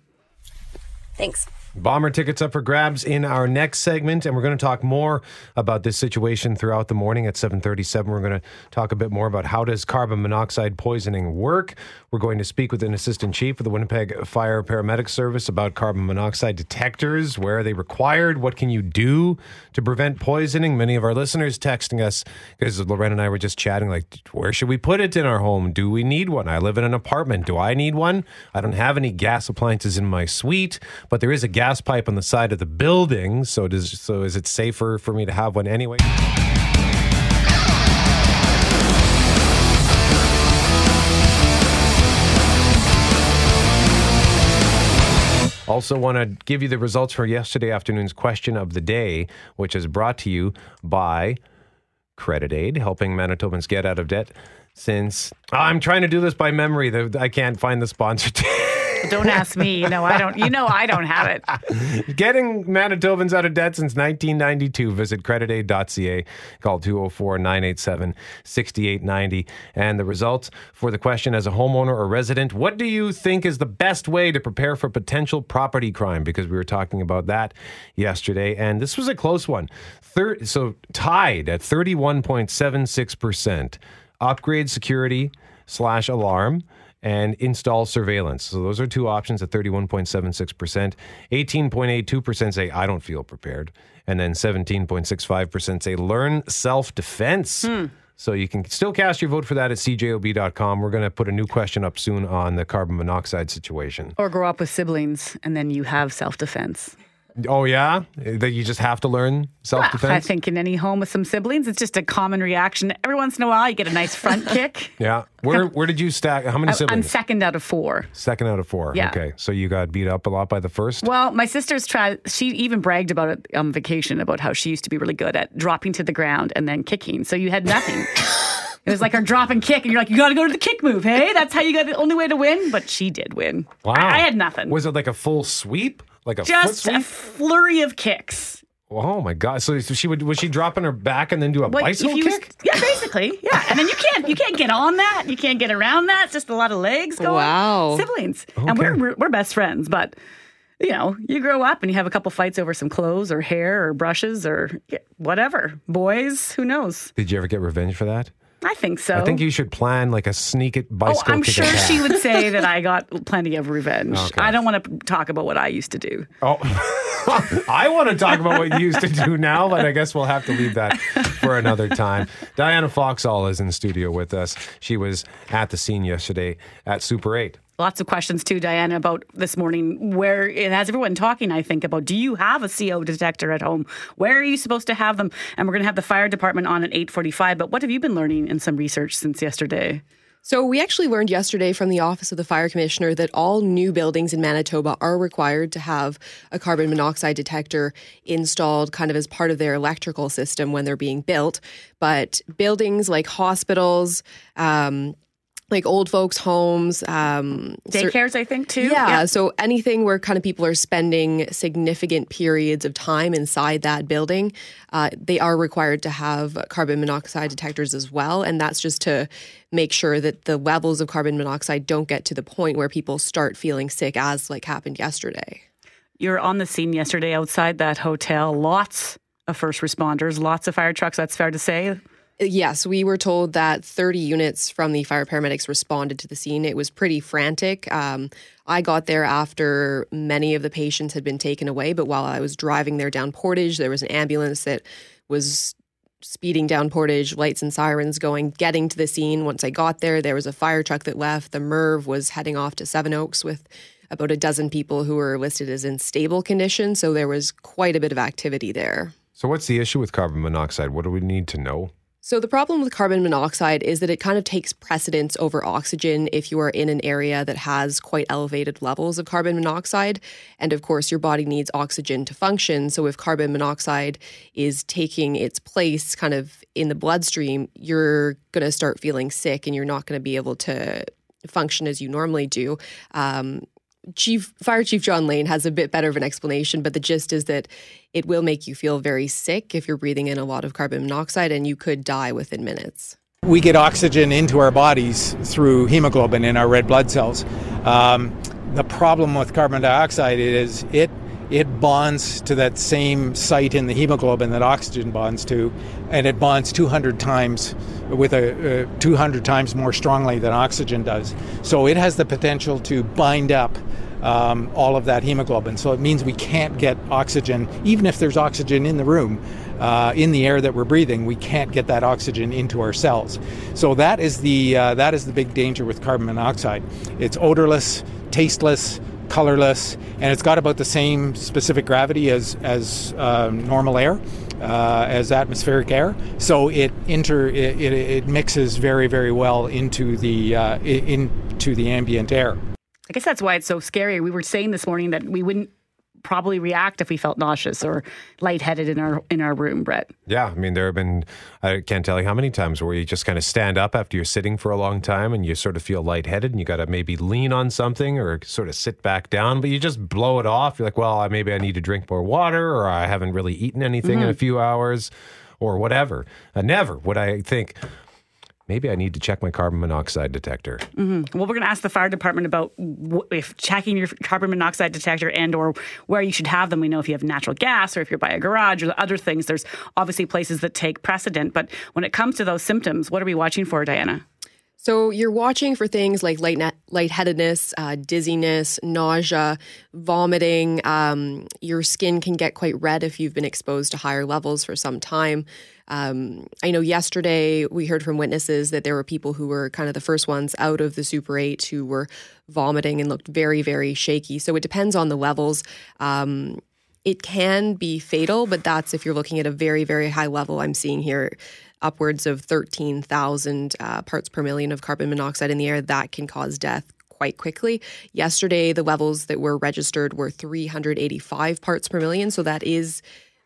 Speaker 6: Thanks.
Speaker 2: Bomber tickets up for grabs in our next segment, and we're going to talk more about this situation throughout the morning at 7:37. We're going to talk a bit more about how does carbon monoxide poisoning work. We're going to speak with an assistant chief of the Winnipeg Fire Paramedic Service about carbon monoxide detectors. Where are they required? What can you do to prevent poisoning? Many of our listeners texting us because Loren and I were just chatting, like, where should we put it in our home? Do we need one? I live in an apartment. Do I need one? I don't have any gas appliances in my suite, but there is a gas gas pipe on the side of the building. So does so is it safer for me to have one anyway? Also, want to give you the results for yesterday afternoon's question of the day, which is brought to you by Credit Aid, helping Manitobans get out of debt. Since I'm trying to do this by memory, I can't find the sponsor. *laughs*
Speaker 3: Don't ask me. You know I don't. You know I don't have it. *laughs*
Speaker 2: Getting Manitobans out of debt since 1992. Visit creditaid.ca. Call 204 987 6890. And the results for the question as a homeowner or resident What do you think is the best way to prepare for potential property crime? Because we were talking about that yesterday. And this was a close one. Thir- so tied at 31.76%. Upgrade security slash alarm and install surveillance. So those are two options at 31.76%. 18.82% say, I don't feel prepared. And then 17.65% say, learn self defense. Hmm. So you can still cast your vote for that at cjob.com. We're going to put a new question up soon on the carbon monoxide situation.
Speaker 3: Or grow up with siblings and then you have self defense.
Speaker 2: Oh, yeah? That you just have to learn self defense?
Speaker 3: I think in any home with some siblings, it's just a common reaction. Every once in a while, you get a nice front *laughs* kick.
Speaker 2: Yeah. Where *laughs* where did you stack? How many
Speaker 3: I- I'm
Speaker 2: siblings?
Speaker 3: second out of four.
Speaker 2: Second out of four.
Speaker 3: Yeah.
Speaker 2: Okay. So you got beat up a lot by the first?
Speaker 3: Well, my sister's tried, she even bragged about it on vacation about how she used to be really good at dropping to the ground and then kicking. So you had nothing. *laughs* it was like her drop and kick, and you're like, you got to go to the kick move. Hey, that's how you got the only way to win. But she did win.
Speaker 2: Wow.
Speaker 3: I, I had nothing.
Speaker 2: Was it like a full sweep? Like a
Speaker 3: just
Speaker 2: foot
Speaker 3: a flurry of kicks.
Speaker 2: Oh my god! So, so she would was she dropping her back and then do a
Speaker 3: Like,
Speaker 2: bicycle
Speaker 3: if you-
Speaker 2: kick?
Speaker 3: Yeah, basically. Yeah, and then you can't you can't get on that. You can't get around that. It's just a lot of legs going.
Speaker 16: Wow.
Speaker 3: siblings, and we're we're- we're best friends, but. You know, you grow up and you have a couple fights over some clothes or hair or brushes or whatever. Boys, who knows?
Speaker 2: Did you ever get revenge for that?
Speaker 3: I think so.
Speaker 2: I think you should plan like a sneak it
Speaker 3: Oh. I'm sure she would say *laughs* that I got plenty of revenge.
Speaker 2: Okay.
Speaker 3: I don't want to talk about what I used to do.
Speaker 2: Oh, *laughs* I want to talk about what you used to do now, but I guess we'll have to leave that for another time. *laughs* Diana Foxall is in studio with us. She was at the scene yesterday at Super 8.
Speaker 3: Lots of questions too, Diana, about this morning. Where it has everyone talking, I think, about do you have a CO detector at home? Where are you supposed to have them? And we're going to have the fire department on at eight forty-five. But what have you been learning in some research since yesterday?
Speaker 16: So, we actually learned yesterday from the Office of the Fire Commissioner that all new buildings in Manitoba are required to have a carbon monoxide detector installed kind of as part of their electrical system when they're being built. But buildings like hospitals, um, like old folks' homes, um, cer-
Speaker 3: Daycares, I think too.
Speaker 16: yeah, So anything where kind of people are spending significant periods of time inside that building, uh, they are required to have carbon monoxide detectors as well, and that's just to make sure that the levels of carbon monoxide don't get to the point where people start feeling sick, as like happened yesterday.
Speaker 3: You're on the scene yesterday outside that hotel. Lots of first responders, lots of fire trucks. That's fair to say.
Speaker 16: Yes, we were told that 30 units from the fire paramedics responded to the scene. It was pretty frantic. Um, I got there after many of the patients had been taken away, but while I was driving there down Portage, there was an ambulance that was speeding down Portage, lights and sirens going, getting to the scene. Once I got there, there was a fire truck that left. The MERV was heading off to Seven Oaks with about a dozen people who were listed as in stable condition. So there was quite a bit of activity there.
Speaker 2: So, what's the issue with carbon monoxide? What do we need to know?
Speaker 16: So, the problem with carbon monoxide is that it kind of takes precedence over oxygen if you are in an area that has quite elevated levels of carbon monoxide. And of course, your body needs oxygen to function. So, if carbon monoxide is taking its place kind of in the bloodstream, you're going to start feeling sick and you're not going to be able to function as you normally do. Um, Chief Fire Chief John Lane has a bit better of an explanation, but the gist is that it will make you feel very sick if you're breathing in a lot of carbon monoxide, and you could die within minutes.
Speaker 8: We get oxygen into our bodies through hemoglobin in our red blood cells. Um, the problem with carbon dioxide is it it bonds to that same site in the hemoglobin that oxygen bonds to, and it bonds 200 times with a uh, 200 times more strongly than oxygen does. So it has the potential to bind up um, all of that hemoglobin. So it means we can't get oxygen, even if there's oxygen in the room, uh, in the air that we're breathing, we can't get that oxygen into our cells. So that is the uh, that is the big danger with carbon monoxide. It's odorless, tasteless, colorless, and it's got about the same specific gravity as as uh, normal air. Uh, as atmospheric air, so it inter it, it, it mixes very very well into the uh, into the ambient air.
Speaker 3: I guess that's why it's so scary. We were saying this morning that we wouldn't probably react if we felt nauseous or lightheaded in our in our room, Brett.
Speaker 2: Yeah, I mean, there have been, I can't tell you how many times where you just kind of stand up after you're sitting for a long time and you sort of feel lightheaded and you got to maybe lean on something or sort of sit back down, but you just blow it off. You're like, well, maybe I need to drink more water or I haven't really eaten anything in a
Speaker 3: Mhm.
Speaker 2: few hours or whatever. Uh, never would I think, maybe I need to check my carbon monoxide detector.
Speaker 3: hmm Well, we're going to ask the fire department about wh- if checking your carbon monoxide detector and or where you should have them. We know if you have natural gas or if you're by a garage or other things. There's obviously places that take precedent. But when it comes to those symptoms, what are we watching for, Diana?
Speaker 16: So you're watching for things like light lightheadedness, uh, dizziness, nausea, vomiting. Um, your skin can get quite red if you've been exposed to higher levels for some time. Um, I know yesterday we heard from witnesses that there were people who were kind of the first ones out of the Super 8 who were vomiting and looked very, very shaky. So it depends on the levels. Um, it can be fatal, but that's if you're looking at a very, very high level. I'm seeing here upwards of 13,000 uh, parts per million of carbon monoxide in the air. That can cause death quite quickly. Yesterday, the levels that were registered were 385 parts per million. So that is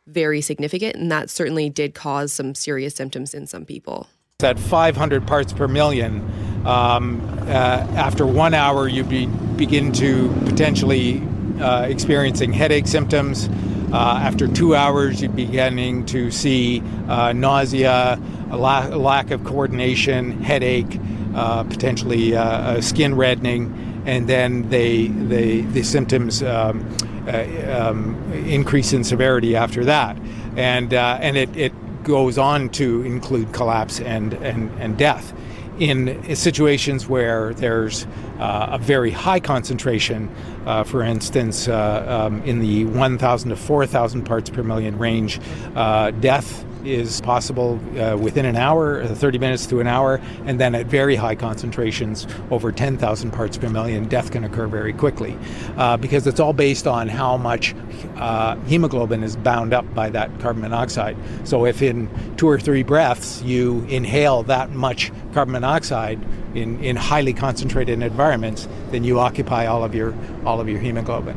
Speaker 16: very significant. And that certainly did cause some serious symptoms in some people.
Speaker 8: At 500 parts per million, um, uh, after one hour, you be, begin to potentially uh, experiencing headache symptoms. Uh, after two hours, you're beginning to see uh, nausea, a, la- lack of coordination, headache, uh, potentially uh, uh, skin reddening, and then they, they, the symptoms um, uh, um, increase in severity after that. And, and it, it goes on to include collapse and, and, and death. In situations where there's uh, a very high concentration, uh, for instance, uh, um, in the 1,000 to 4,000 parts per million range, uh, death is possible uh, within an hour, uh, 30 minutes to an hour, and then at very high concentrations, over 10,000 parts per million, death can occur very quickly uh, because it's all based on how much uh, hemoglobin is bound up by that carbon monoxide. So if in two or three breaths you inhale that much carbon monoxide in, in highly concentrated environments, then you occupy all of your all of your hemoglobin.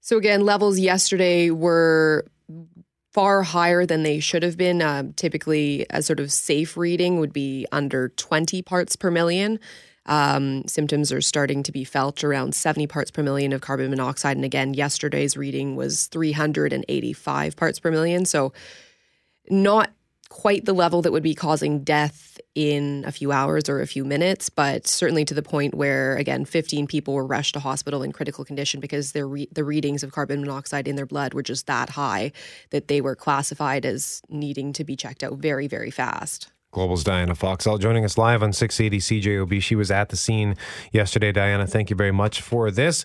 Speaker 16: So again, levels yesterday were far higher than they should have been. Um, typically, a sort of safe reading would be under 20 parts per million. Um, symptoms are starting to be felt around 70 parts per million of carbon monoxide. And again, yesterday's reading was 385 parts per million. So, not quite the level that would be causing death in a few hours or a few minutes, but certainly to the point where, again, 15 people were rushed to hospital in critical condition because their re- the readings of carbon monoxide in their blood were just that high that they were classified as needing to be checked out very, very fast.
Speaker 2: Global's Diana Foxall joining us live on 680 CJOB. She was at the scene yesterday. Diana, thank you very much for this.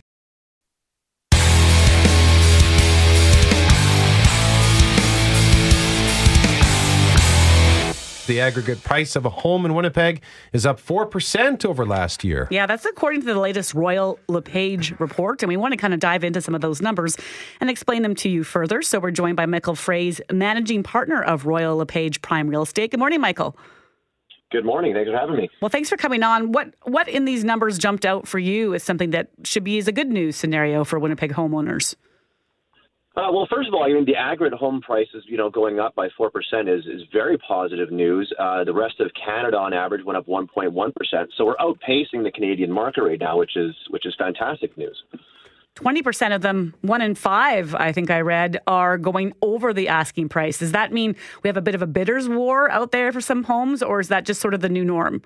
Speaker 2: The aggregate price of a home in Winnipeg is up 4% over last year.
Speaker 3: Yeah, that's according to the latest Royal LePage report. And we want to kind of dive into some of those numbers and explain them to you further. So we're joined by Michael Froese, managing partner of Royal LePage Prime Real Estate. Good morning, Michael.
Speaker 17: Good morning. Thanks for having me.
Speaker 3: Well, thanks for coming on. What what in these numbers jumped out for you as something that should be as a good news scenario for Winnipeg homeowners?
Speaker 17: Uh, well, first of all, I mean the aggregate home prices, you know, going up by four percent is is very positive news. Uh, the rest of Canada, on average, went up one point one percent. So we're outpacing the Canadian market right now, which is which is fantastic news.
Speaker 3: 20% of them, one in five, I think I read, are going over the asking price. Does that mean we have a bit of a bidders war out there for some homes, or is that just sort of the new norm?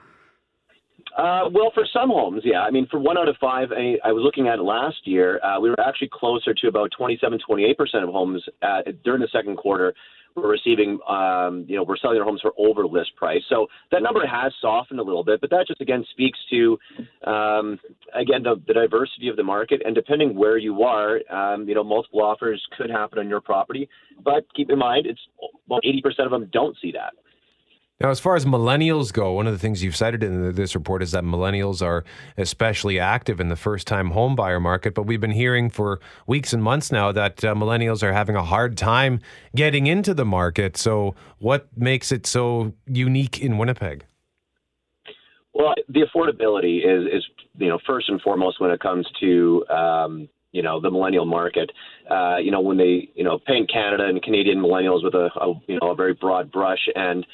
Speaker 17: Uh, well, for some homes, yeah. I mean, for one out of five, I, I was looking at it last year. Uh, we were actually closer to about 27, 28 percent of homes uh, during the second quarter were receiving, um, you know, we're selling their homes for over list price. So that number has softened a little bit, but that just again speaks to, um, again, the, the diversity of the market. And depending where you are, um, you know, multiple offers could happen on your property. But keep in mind, it's about 80 percent of them don't see that.
Speaker 2: Now, as far as millennials go, one of the things you've cited in this report is that millennials are especially active in the first time home buyer market. But we've been hearing for weeks and months now that uh, millennials are having a hard time getting into the market. So, what makes it so unique in Winnipeg?
Speaker 17: Well, the affordability is is you know first and foremost when it comes to um, you know the millennial market. Uh, you know when they you know paint Canada and Canadian millennials with a, a you know a very broad brush and.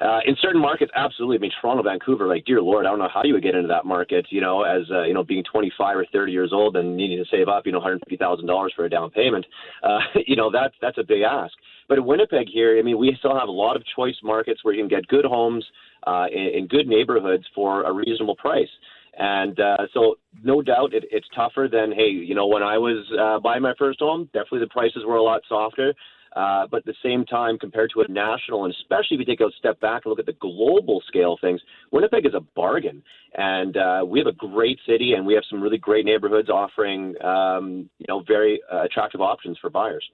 Speaker 17: Uh, in certain markets, absolutely. I mean, Toronto, Vancouver, like, dear Lord, I don't know how you would get into that market, you know, as, uh, you know, being 25 or 30 years old and needing to save up, you know, $150,000 for a down payment. Uh, *laughs* you know, that's, that's a big ask. But in Winnipeg here, I mean, we still have a lot of choice markets where you can get good homes uh, in, in good neighborhoods for a reasonable price. And uh, so, no doubt, it, it's tougher than hey, you know, when I was uh, buying my first home, definitely the prices were a lot softer. Uh, but at the same time, compared to a national, and especially if you take a step back and look at the global scale of things, Winnipeg is a bargain. And uh, we have a great city, and we have some really great neighborhoods offering, um, you know, very uh, attractive options for buyers.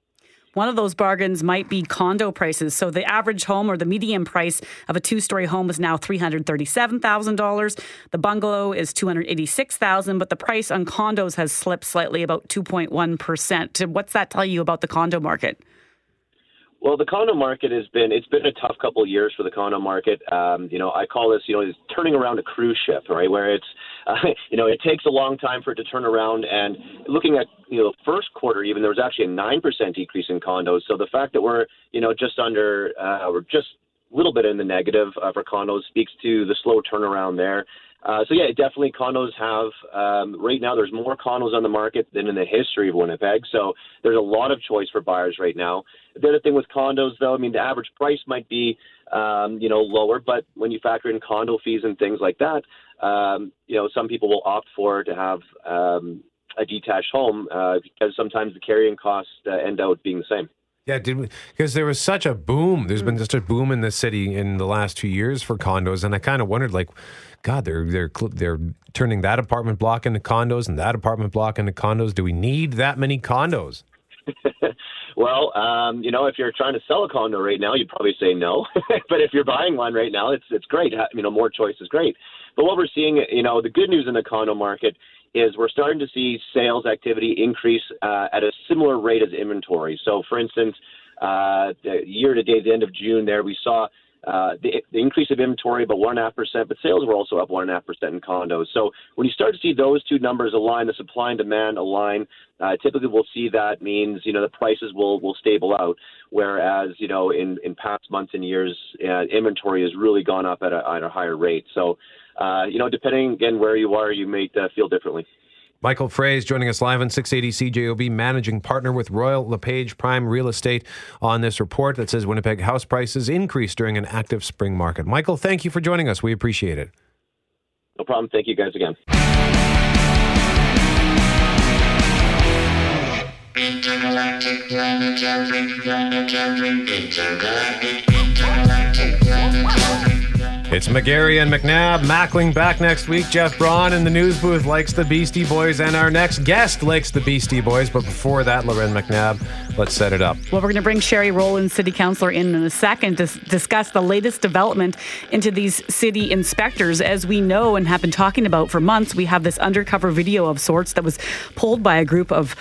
Speaker 3: One of those bargains might be condo prices. So the average home or the median price of a two-story home is now $337,000. The bungalow is $286,000, but the price on condos has slipped slightly about 2.1%. What's that tell you about the condo market?
Speaker 17: Well, the condo market has been it's been a tough couple of years for the condo market. Um, you know, I call this you know it's turning around a cruise ship, right? Where it's uh, *laughs* you know it takes a long time for it to turn around. And looking at you know first quarter, even there was actually a nine percent decrease in condos. So the fact that we're you know just under uh, we're just a little bit in the negative uh, for condos speaks to the slow turnaround there. Uh, so yeah, definitely condos have um, right now. There's more condos on the market than in the history of Winnipeg. So there's a lot of choice for buyers right now. The other thing with condos, though, I mean, the average price might be um, you know lower, but when you factor in condo fees and things like that, um, you know, some people will opt for to have um, a detached home uh, because sometimes the carrying costs uh, end out being the same.
Speaker 2: Yeah, did because there was such a boom. There's been such a boom in the city in the last two years for condos, and I kind of wondered, like, God, they're they're they're turning that apartment block into condos and that apartment block into condos. Do we need that many condos? *laughs*
Speaker 17: well, um, you know, if you're trying to sell a condo right now, you'd probably say no. *laughs* but if you're buying one right now, it's it's great. You know, more choice is great. But what we're seeing, you know, the good news in the condo market is we're starting to see sales activity increase uh, at a similar rate as inventory. So, for instance, uh, year to date, the end of June, there we saw uh, the, the, increase of inventory about one and a half percent, but sales were also up one and a half percent in condos. So when you start to see those two numbers align, the supply and demand align, uh, typically we'll see that means you know the prices will will stable out. Whereas you know in in past months and years, uh, inventory has really gone up at a, at a higher rate. So uh, you know depending again where you are, you may uh, feel differently.
Speaker 2: Michael Froese joining us live on 680 CJOB, managing partner with Royal LePage Prime Real Estate on this report that says Winnipeg house prices increased during an active spring market. Michael, thank you for joining us. We appreciate it.
Speaker 17: No problem. Thank you guys again.
Speaker 2: It's McGarry and McNabb. Mackling back next week. Jeff Braun in the news booth likes the Beastie Boys, and our next guest likes the Beastie Boys. But before that, Loren McNabb, let's set it up.
Speaker 3: Well, we're going to bring Sherri Rollins, city councilor, in in a second to discuss the latest development into these city inspectors. As we know and have been talking about for months, we have this undercover video of sorts that was pulled by a group of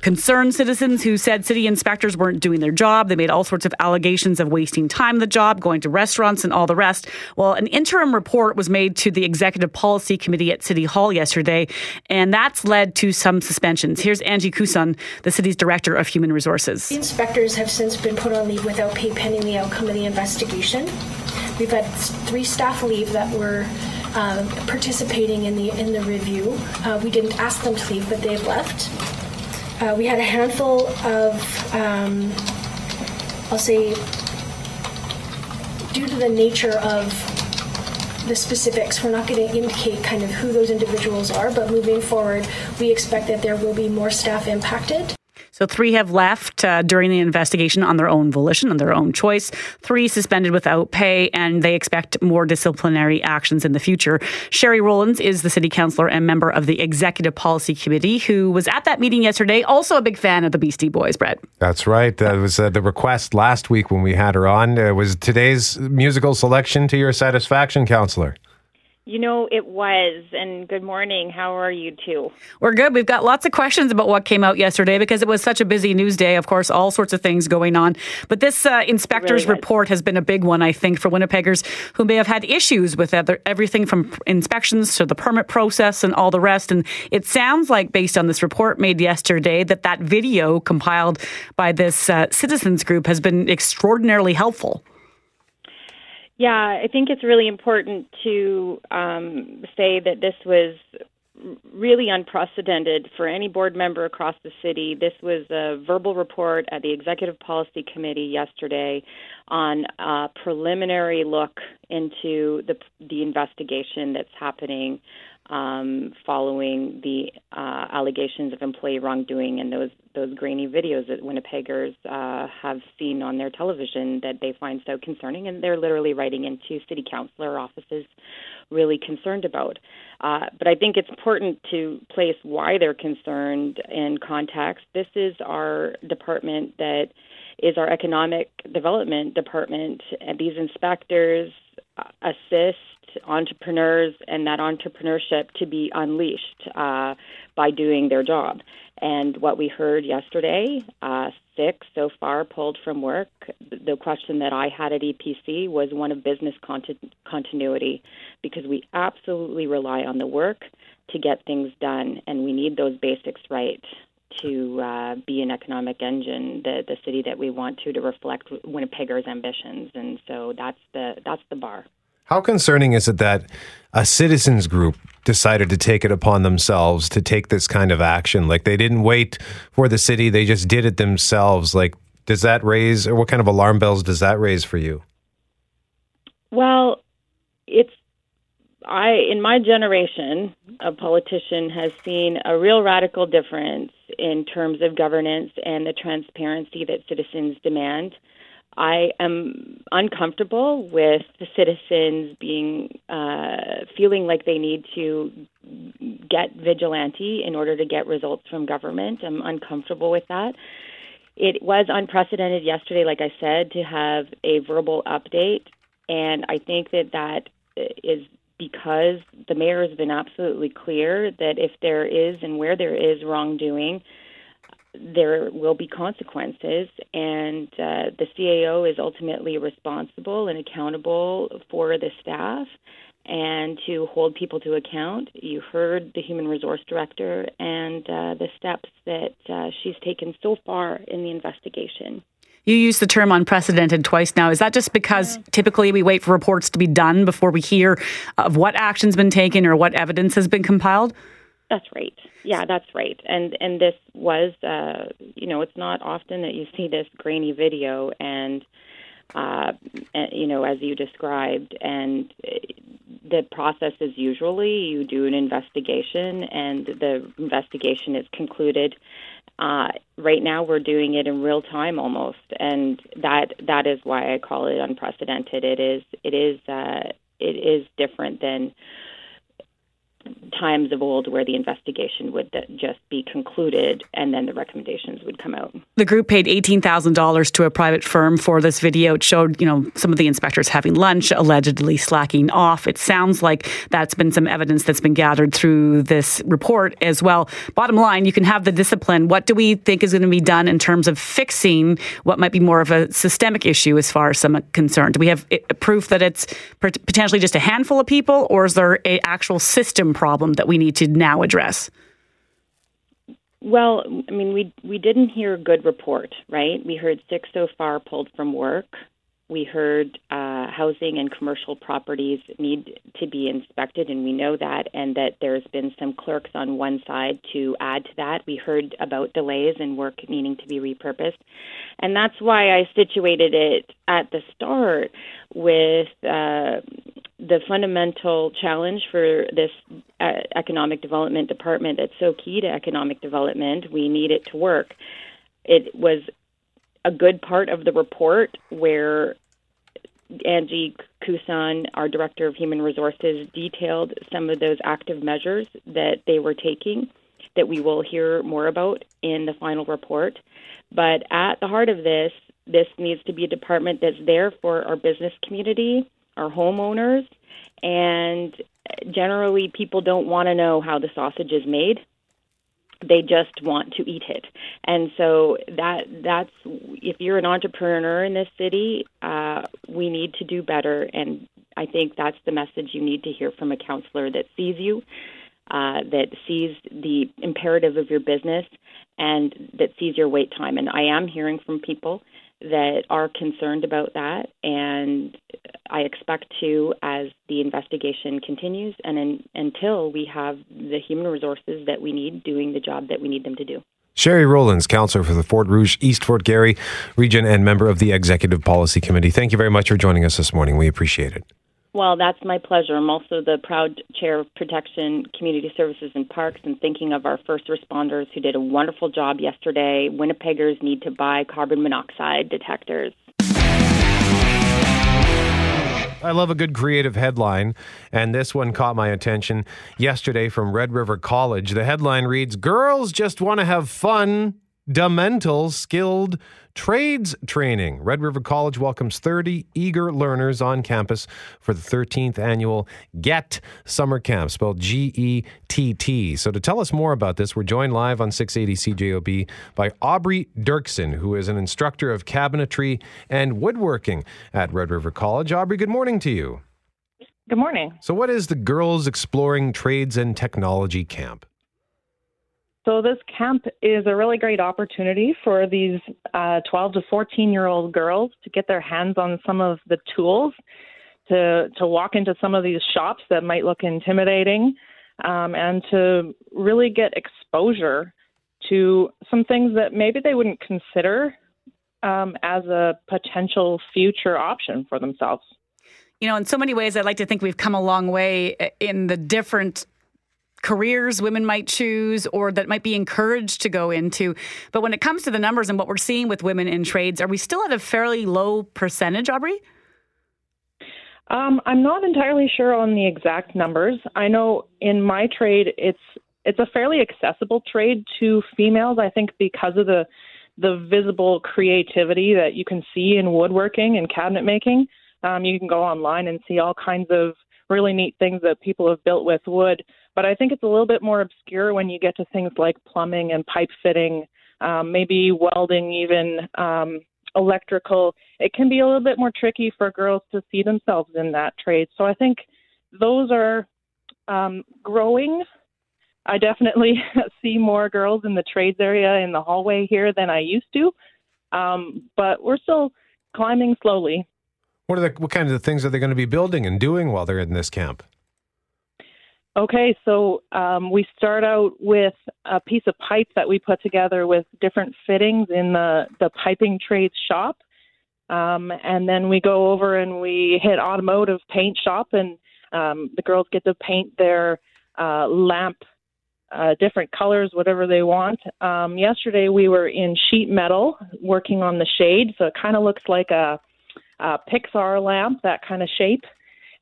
Speaker 3: concerned citizens who said city inspectors weren't doing their job. They made all sorts of allegations of wasting time the job, going to restaurants, and all the rest. Well, an interim report was made to the Executive Policy Committee at City Hall yesterday, and that's led to some suspensions. Here's Angie Kuson, the city's Director of Human Resources.
Speaker 18: The inspectors have since been put on leave without pay pending the outcome of the investigation. We've had three staff leave that were uh, participating in the in the review. Uh, we didn't ask them to leave, but they've left. Uh, we had a handful of, um, I'll say, due to the nature of the specifics, we're not going to indicate kind of who those individuals are, but moving forward, we expect that there will be more staff impacted.
Speaker 3: So three have left uh, during the investigation on their own volition, on their own choice. Three suspended without pay, and they expect more disciplinary actions in the future. Sherri Rollins is the city councillor and member of the executive policy committee who was at that meeting yesterday. Also a big fan of the Beastie Boys, Brett.
Speaker 2: That's right. That was uh, the request last week when we had her on. Was today's musical selection to your satisfaction, councillor?
Speaker 19: You know, it was. And good morning. How are you two?
Speaker 3: We're good. We've got lots of questions about what came out yesterday because it was such a busy news day. Of course, all sorts of things going on. But this uh, inspector's
Speaker 19: really
Speaker 3: report has been a big one, I think, for Winnipeggers who may have had issues with other, everything from inspections to the permit process and all the rest. And it sounds like, based on this report made yesterday, that that video compiled by this uh, citizens group has been extraordinarily helpful.
Speaker 19: Yeah, I think it's really important to um, say that this was really unprecedented for any board member across the city. This was a verbal report at the Executive Policy Committee yesterday on a preliminary look into the the investigation that's happening um, following the uh, allegations of employee wrongdoing and those those grainy videos that Winnipeggers uh, have seen on their television that they find so concerning, and they're literally writing into city councilor offices, really concerned about. Uh, but I think it's important to place why they're concerned in context. This is our department that is our economic development department, and these inspectors uh, assist entrepreneurs and that entrepreneurship to be unleashed uh, by doing their job. And what we heard yesterday, uh, six so far pulled from work. The question that I had at EPC was one of business conti- continuity because we absolutely rely on the work to get things done, and we need those basics right to uh, be an economic engine, the the city that we want to to reflect Winnipeggers' ambitions, and so that's the that's the bar.
Speaker 2: How concerning is it that a citizens group decided to take it upon themselves to take this kind of action? Like they didn't wait for the city, they just did it themselves. Like, does that raise, or what kind of alarm bells does that raise for you?
Speaker 19: Well, it's I in my generation, a politician has seen a real radical difference in terms of governance and the transparency that citizens demand. I am uncomfortable with the citizens being uh, feeling like they need to get vigilante in order to get results from government. I'm uncomfortable with that. It was unprecedented yesterday, like I said, to have a verbal update, and I think that that is because the mayor has been absolutely clear that if there is and where there is wrongdoing, there will be consequences, and uh, the CAO is ultimately responsible and accountable for the staff and to hold people to account. You heard the human resource director and uh, the steps that uh, she's taken so far in the investigation.
Speaker 3: You used the term unprecedented twice now. Is that just because yeah. typically we wait for reports to be done before we hear of what action's been taken or what evidence has been compiled?
Speaker 19: That's right. Yeah, that's right. And and this was, uh, you know, it's not often that you see this grainy video, and uh, you know, as you described, and uh, the process is usually you do an investigation, and the investigation is concluded. Uh, right now, we're doing it in real time almost, and that that is why I call it unprecedented. It is it is uh, it is different than times of old where the investigation would just be concluded and then the recommendations would come out.
Speaker 3: The group paid $18,000 to a private firm for this video. It showed, you know, some of the inspectors having lunch, allegedly slacking off. It sounds like that's been some evidence that's been gathered through this report as well. Bottom line, you can have the discipline. What do we think is going to be done in terms of fixing what might be more of a systemic issue as far as some are concerned? Do we have eh, proof that it's potentially just a handful of people or is there an actual system problem that we need to now address?
Speaker 19: Well, I mean, we we didn't hear a good report, right? We heard six so far pulled from work. We heard uh, housing and commercial properties need to be inspected, and we know that, and that there's been some clerks on one side to add to that. We heard about delays and work needing to be repurposed, and that's why I situated it at the start with uh, the fundamental challenge for this uh, economic development department that's so key to economic development. We need it to work. It was a good part of the report where Angie Kusan, our director of human resources, detailed some of those active measures that they were taking that we will hear more about in the final report. But at the heart of this, this needs to be a department that's there for our business community, our homeowners, and generally people don't want to know how the sausage is made. They just want to eat it. And so that that's if you're an entrepreneur in this city uh, we need to do better and i think that's the message you need to hear from a counselor that sees you uh, that sees the imperative of your business and that sees your wait time. And i am hearing from people that are concerned about that, and I expect to as the investigation continues and in, until we have the human resources that we need doing the job that we need them to do.
Speaker 2: Sherri Rollins, counselor for the Fort Rouge East Fort Garry region and member of the Executive Policy Committee. Thank you very much for joining us this morning. We appreciate it.
Speaker 19: Well, that's my pleasure. I'm also the proud chair of Protection, Community Services, and Parks, and thinking of our first responders who did a wonderful job yesterday. Winnipeggers need to buy carbon monoxide detectors.
Speaker 2: I love a good creative headline, and this one caught my attention yesterday from Red River College. The headline reads Girls just want to have fun Demental Skilled Trades Training. Red River College welcomes 30 eager learners on campus for the 13th annual GET Summer Camp, spelled G E T T. So, to tell us more about this, we're joined live on 680 CJOB by Aubrey Dirksen, who is an instructor of cabinetry and woodworking at Red River College. Aubrey, good morning to you.
Speaker 20: Good morning.
Speaker 2: So, what is the Girls Exploring Trades and Technology Camp?
Speaker 20: So, this camp is a really great opportunity for these uh, 12 to 14 year old girls to get their hands on some of the tools, to, to walk into some of these shops that might look intimidating, um, and to really get exposure to some things that maybe they wouldn't consider um, as a potential future option for themselves.
Speaker 3: You know, in so many ways, I'd like to think we've come a long way in the different careers women might choose or that might be encouraged to go into. But when it comes to the numbers and what we're seeing with women in trades, are we still at a fairly low percentage, Aubrey?
Speaker 20: Um, I'm not entirely sure on the exact numbers. I know in my trade, it's it's a fairly accessible trade to females. I think because of the the visible creativity that you can see in woodworking and cabinet making. Um, you can go online and see all kinds of really neat things that people have built with wood. But I think it's a little bit more obscure when you get to things like plumbing and pipe fitting, um, maybe welding, even um, electrical. It can be a little bit more tricky for girls to see themselves in that trade. So I think those are um, growing. I definitely *laughs* see more girls in the trades area in the hallway here than I used to, um, but we're still climbing slowly.
Speaker 2: What are the what kinds of things are they going to be building and doing while they're in this camp?
Speaker 20: Okay, so um, we start out with a piece of pipe that we put together with different fittings in the, the piping trades shop. Um, and then we go over and we hit automotive paint shop, and um, the girls get to paint their uh, lamp uh, different colors, whatever they want. Um, yesterday we were in sheet metal working on the shade, so it kind of looks like a, a Pixar lamp, that kind of shape.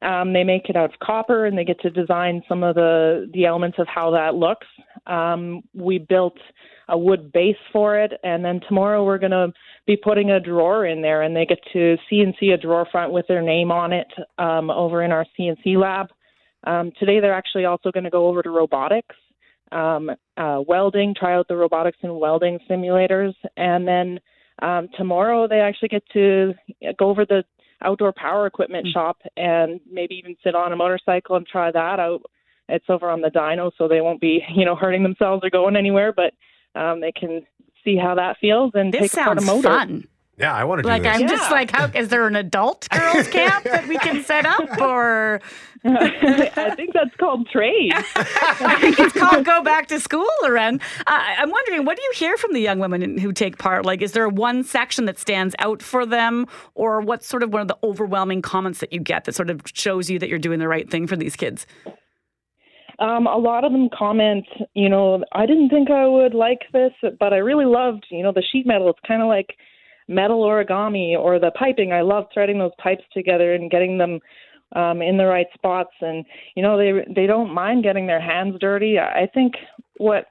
Speaker 20: Um, they make it out of copper, and they get to design some of the the elements of how that looks. Um, we built a wood base for it, and then tomorrow we're going to be putting a drawer in there, and they get to CNC a drawer front with their name on it um, over in our CNC lab. Um, today they're actually also going to go over to robotics, um, uh, welding, try out the robotics and welding simulators, and then um, tomorrow they actually get to go over the outdoor power equipment mm-hmm. shop and maybe even sit on a motorcycle and try that out. It's over on the dyno, so they won't be, *laughs* you know, hurting themselves or going anywhere, but um, they can see how that feels and
Speaker 3: this
Speaker 20: take apart a motor.
Speaker 3: Fun.
Speaker 2: Yeah, I want to do
Speaker 3: like,
Speaker 2: this.
Speaker 3: I'm just like, how is there an adult girls camp that we can set up, *laughs* or
Speaker 20: I think that's called trade. *laughs*
Speaker 3: I think it's called go back to school, Loren. Uh, I'm wondering, what do you hear from the young women who take part? Like, is there one section that stands out for them, or what's sort of one of the overwhelming comments that you get that sort of shows you that you're doing the right thing for these kids?
Speaker 20: Um, a lot of them comment, you know, I didn't think I would like this, but I really loved, you know, the sheet metal. It's kind of like metal origami or the piping. I love threading those pipes together and getting them um, in the right spots. And you know, they they don't mind getting their hands dirty. I think what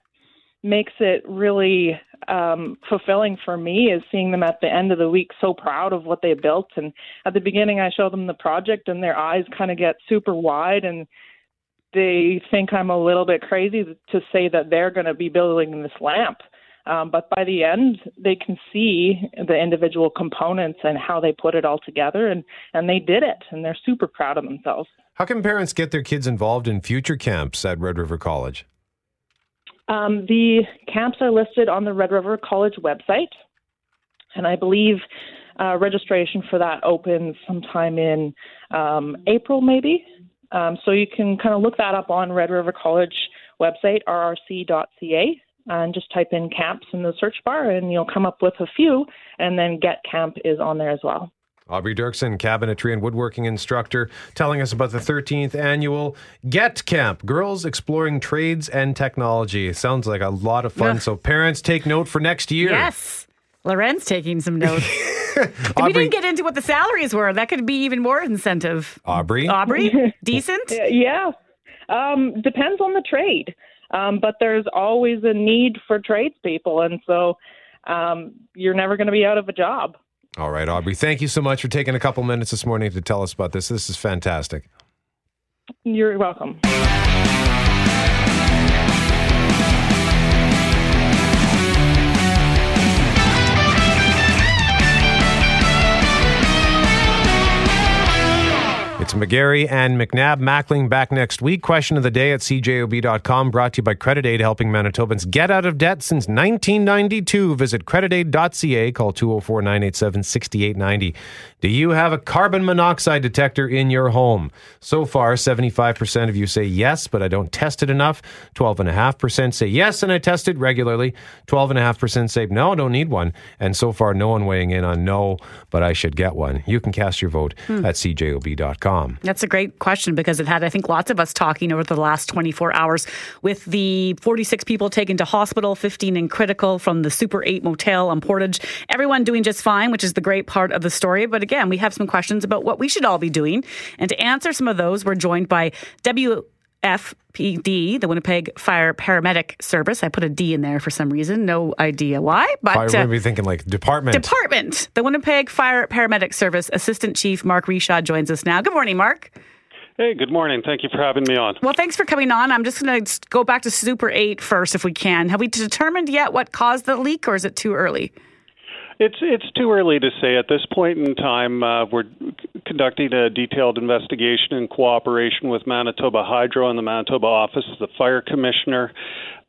Speaker 20: makes it really um, fulfilling for me is seeing them at the end of the week so proud of what they built. And at the beginning, I show them the project, and their eyes kind of get super wide and they think I'm a little bit crazy to say that they're going to be building this lamp. Um, but by the end, they can see the individual components and how they put it all together, and, and they did it, and they're super proud of themselves.
Speaker 2: How can parents get their kids involved in future camps at Red River College?
Speaker 20: Um, the camps are listed on the Red River College website, and I believe uh, registration for that opens sometime in um, April, maybe. Um, so you can kind of look that up on Red River College website, rrc.ca, and just type in camps in the search bar, and you'll come up with a few. And then Get Camp is on there as well.
Speaker 2: Aubrey Dirksen, cabinetry and woodworking instructor, telling us about the 13th annual Get Camp, Girls Exploring Trades and Technology. It sounds like a lot of fun. So, parents, take note for next year.
Speaker 3: Yes. Loren's taking some notes. *laughs* we didn't get into what the salaries were. That could be even more incentive.
Speaker 2: Aubrey?
Speaker 3: Aubrey? *laughs* Decent?
Speaker 20: Yeah. Um, depends on the trade. Um, but there's always a need for tradespeople. And so um, you're never going to be out of a job.
Speaker 2: All right, Aubrey. Thank you so much for taking a couple minutes this morning to tell us about this. This is fantastic.
Speaker 20: You're welcome.
Speaker 2: It's McGarry and McNabb Mackling back next week. Question of the day at cjob.com brought to you by Credit Aid, helping Manitobans get out of debt since 1992. Visit creditaid.ca, call 204 987 6890. Do you have a carbon monoxide detector in your home? So far, 75% of you say yes, but I don't test it enough. 12.5% say yes, and I test it regularly. 12.5% say no, I don't need one. And so far, no one weighing in on no, but I should get one. You can cast your vote
Speaker 3: Hmm.
Speaker 2: at cjob.com.
Speaker 3: That's a great question because it had, I think, lots of us talking over the last 24 hours with the 46 people taken to hospital, 15 in critical from the Super 8 motel on Portage. Everyone doing just fine, which is the great part of the story. But again, we have some questions about what we should all be doing. And to answer some of those, we're joined by WFPD, the Winnipeg Fire Paramedic Service. I put a D in there for some reason. No idea why. But
Speaker 2: Fire,
Speaker 3: uh,
Speaker 2: we're be thinking like department.
Speaker 3: Department, the Winnipeg Fire Paramedic Service Assistant Chief Mark Reshaw joins us now. Good morning, Mark.
Speaker 21: Hey, good morning. Thank you for having me on.
Speaker 3: Well, thanks for coming on. I'm just going to go back to Super 8 first, if we can. Have we determined yet what caused the leak, or is it too early?
Speaker 21: It's it's too early to say at this point in time. Uh, we're conducting a detailed investigation in cooperation with Manitoba Hydro and the Manitoba Office of the Fire Commissioner,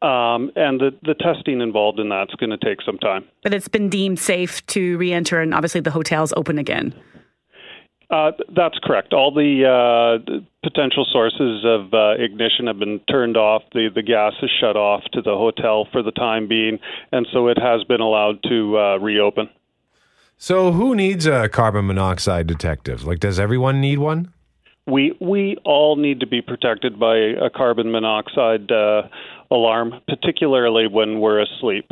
Speaker 21: um, and the the testing involved in that's going to take some time.
Speaker 3: But it's been deemed safe to reenter, and obviously the hotel's open again.
Speaker 21: Uh, that's correct. All the uh, potential sources of uh, ignition have been turned off. The the gas is shut off to the hotel for the time being, and so it has been allowed to uh, reopen.
Speaker 2: So, who needs a carbon monoxide detective? Like, does everyone need one?
Speaker 21: We we all need to be protected by a carbon monoxide uh, alarm, particularly when we're asleep.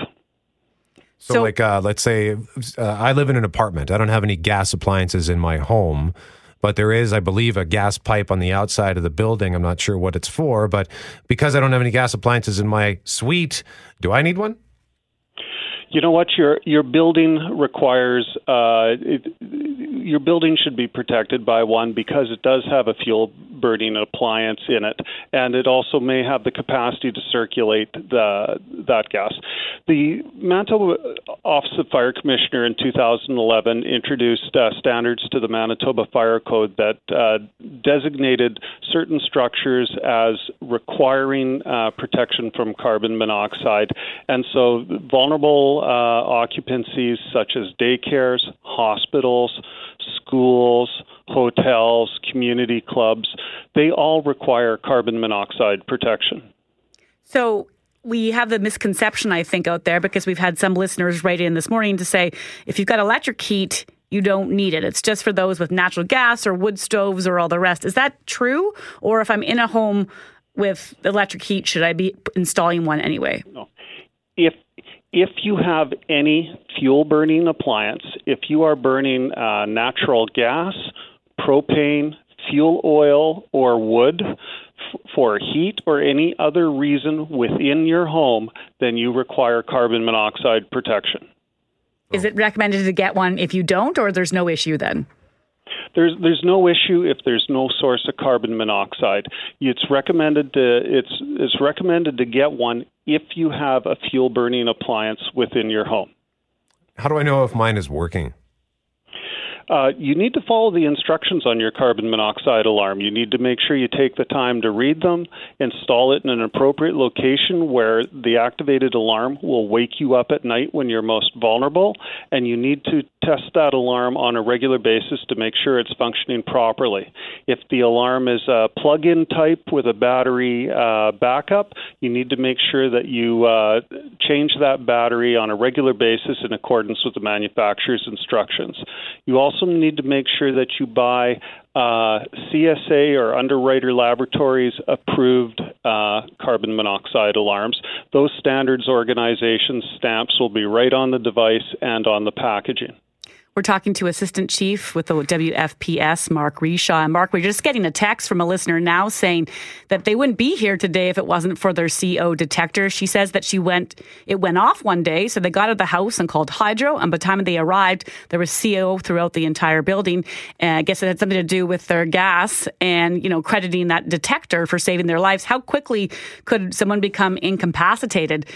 Speaker 2: So, like, uh, let's say uh, I live in an apartment. I don't have any gas appliances in my home, but there is, I believe, a gas pipe on the outside of the building. I'm not sure what it's for, but because I don't have any gas appliances in my suite, do I need one?
Speaker 21: You know what? Your your building requires uh, it, your building should be protected by one because it does have a fuel burning appliance in it, and it also may have the capacity to circulate the that gas. The Manitoba Office of Fire Commissioner in 2011 introduced uh, standards to the Manitoba Fire Code that uh, designated certain structures as requiring uh, protection from carbon monoxide, and so vulnerable uh, occupancies such as daycares, hospitals, schools, hotels, community clubs, they all require carbon monoxide protection.
Speaker 3: So we have the misconception, I think, out there because we've had some listeners write in this morning to say if you've got electric heat, you don't need it. It's just for those with natural gas or wood stoves or all the rest. Is that true? Or if I'm in a home with electric heat, should I be installing one anyway?
Speaker 21: No. If if you have any fuel burning appliance, if you are burning uh, natural gas, propane, fuel oil, or wood f- for heat or any other reason within your home, then you require carbon monoxide protection.
Speaker 3: Is it recommended to get one if you don't, or there's no issue then?
Speaker 21: there's there's no issue if there's no source of carbon monoxide. It's recommended to it's it's recommended to get one if you have a fuel burning appliance within your home.
Speaker 2: How do I know if mine is working?
Speaker 21: Uh, you need to follow the instructions on your carbon monoxide alarm. You need to make sure you take the time to read them, install it in an appropriate location where the activated alarm will wake you up at night when you're most vulnerable, and you need to test that alarm on a regular basis to make sure it's functioning properly. If the alarm is a plug in type with a battery uh, backup, you need to make sure that you uh, change that battery on a regular basis in accordance with the manufacturer's instructions. You also also need to make sure that you buy uh, CSA or Underwriter Laboratories approved uh, carbon monoxide alarms. Those standards organization stamps will be right on the device and on the packaging.
Speaker 3: We're talking to Assistant Chief with the WFPS, Mark Reshaw. And Mark, we're just getting a text from a listener now saying that they wouldn't be here today if it wasn't for their CO detector. She says that she went, it went off one day, so they got out of the house and called Hydro. And by the time they arrived, there was CO throughout the entire building. And I guess it had something to do with their gas and, you know, crediting that detector for saving their lives. How quickly could someone become incapacitated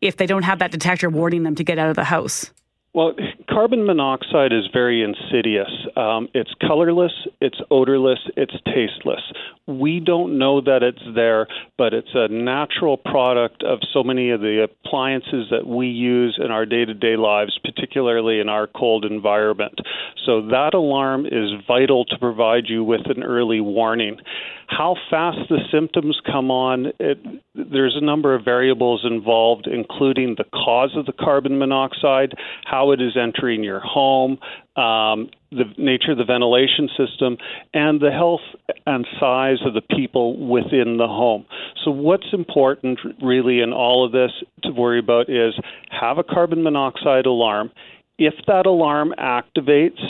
Speaker 3: if they don't have that detector warning them to get out of the house?
Speaker 21: Well, carbon monoxide is very insidious. Um, it's colorless, it's odorless, it's tasteless. We don't know that it's there, but it's a natural product of so many of the appliances that we use in our day to day lives, particularly in our cold environment. So that alarm is vital to provide you with an early warning. How fast the symptoms come on, it, there's a number of variables involved, including the cause of the carbon monoxide, how it is entering your home, um, the nature of the ventilation system, and the health and size of the people within the home. So, what's important really in all of this to worry about is have a carbon monoxide alarm. If that alarm activates,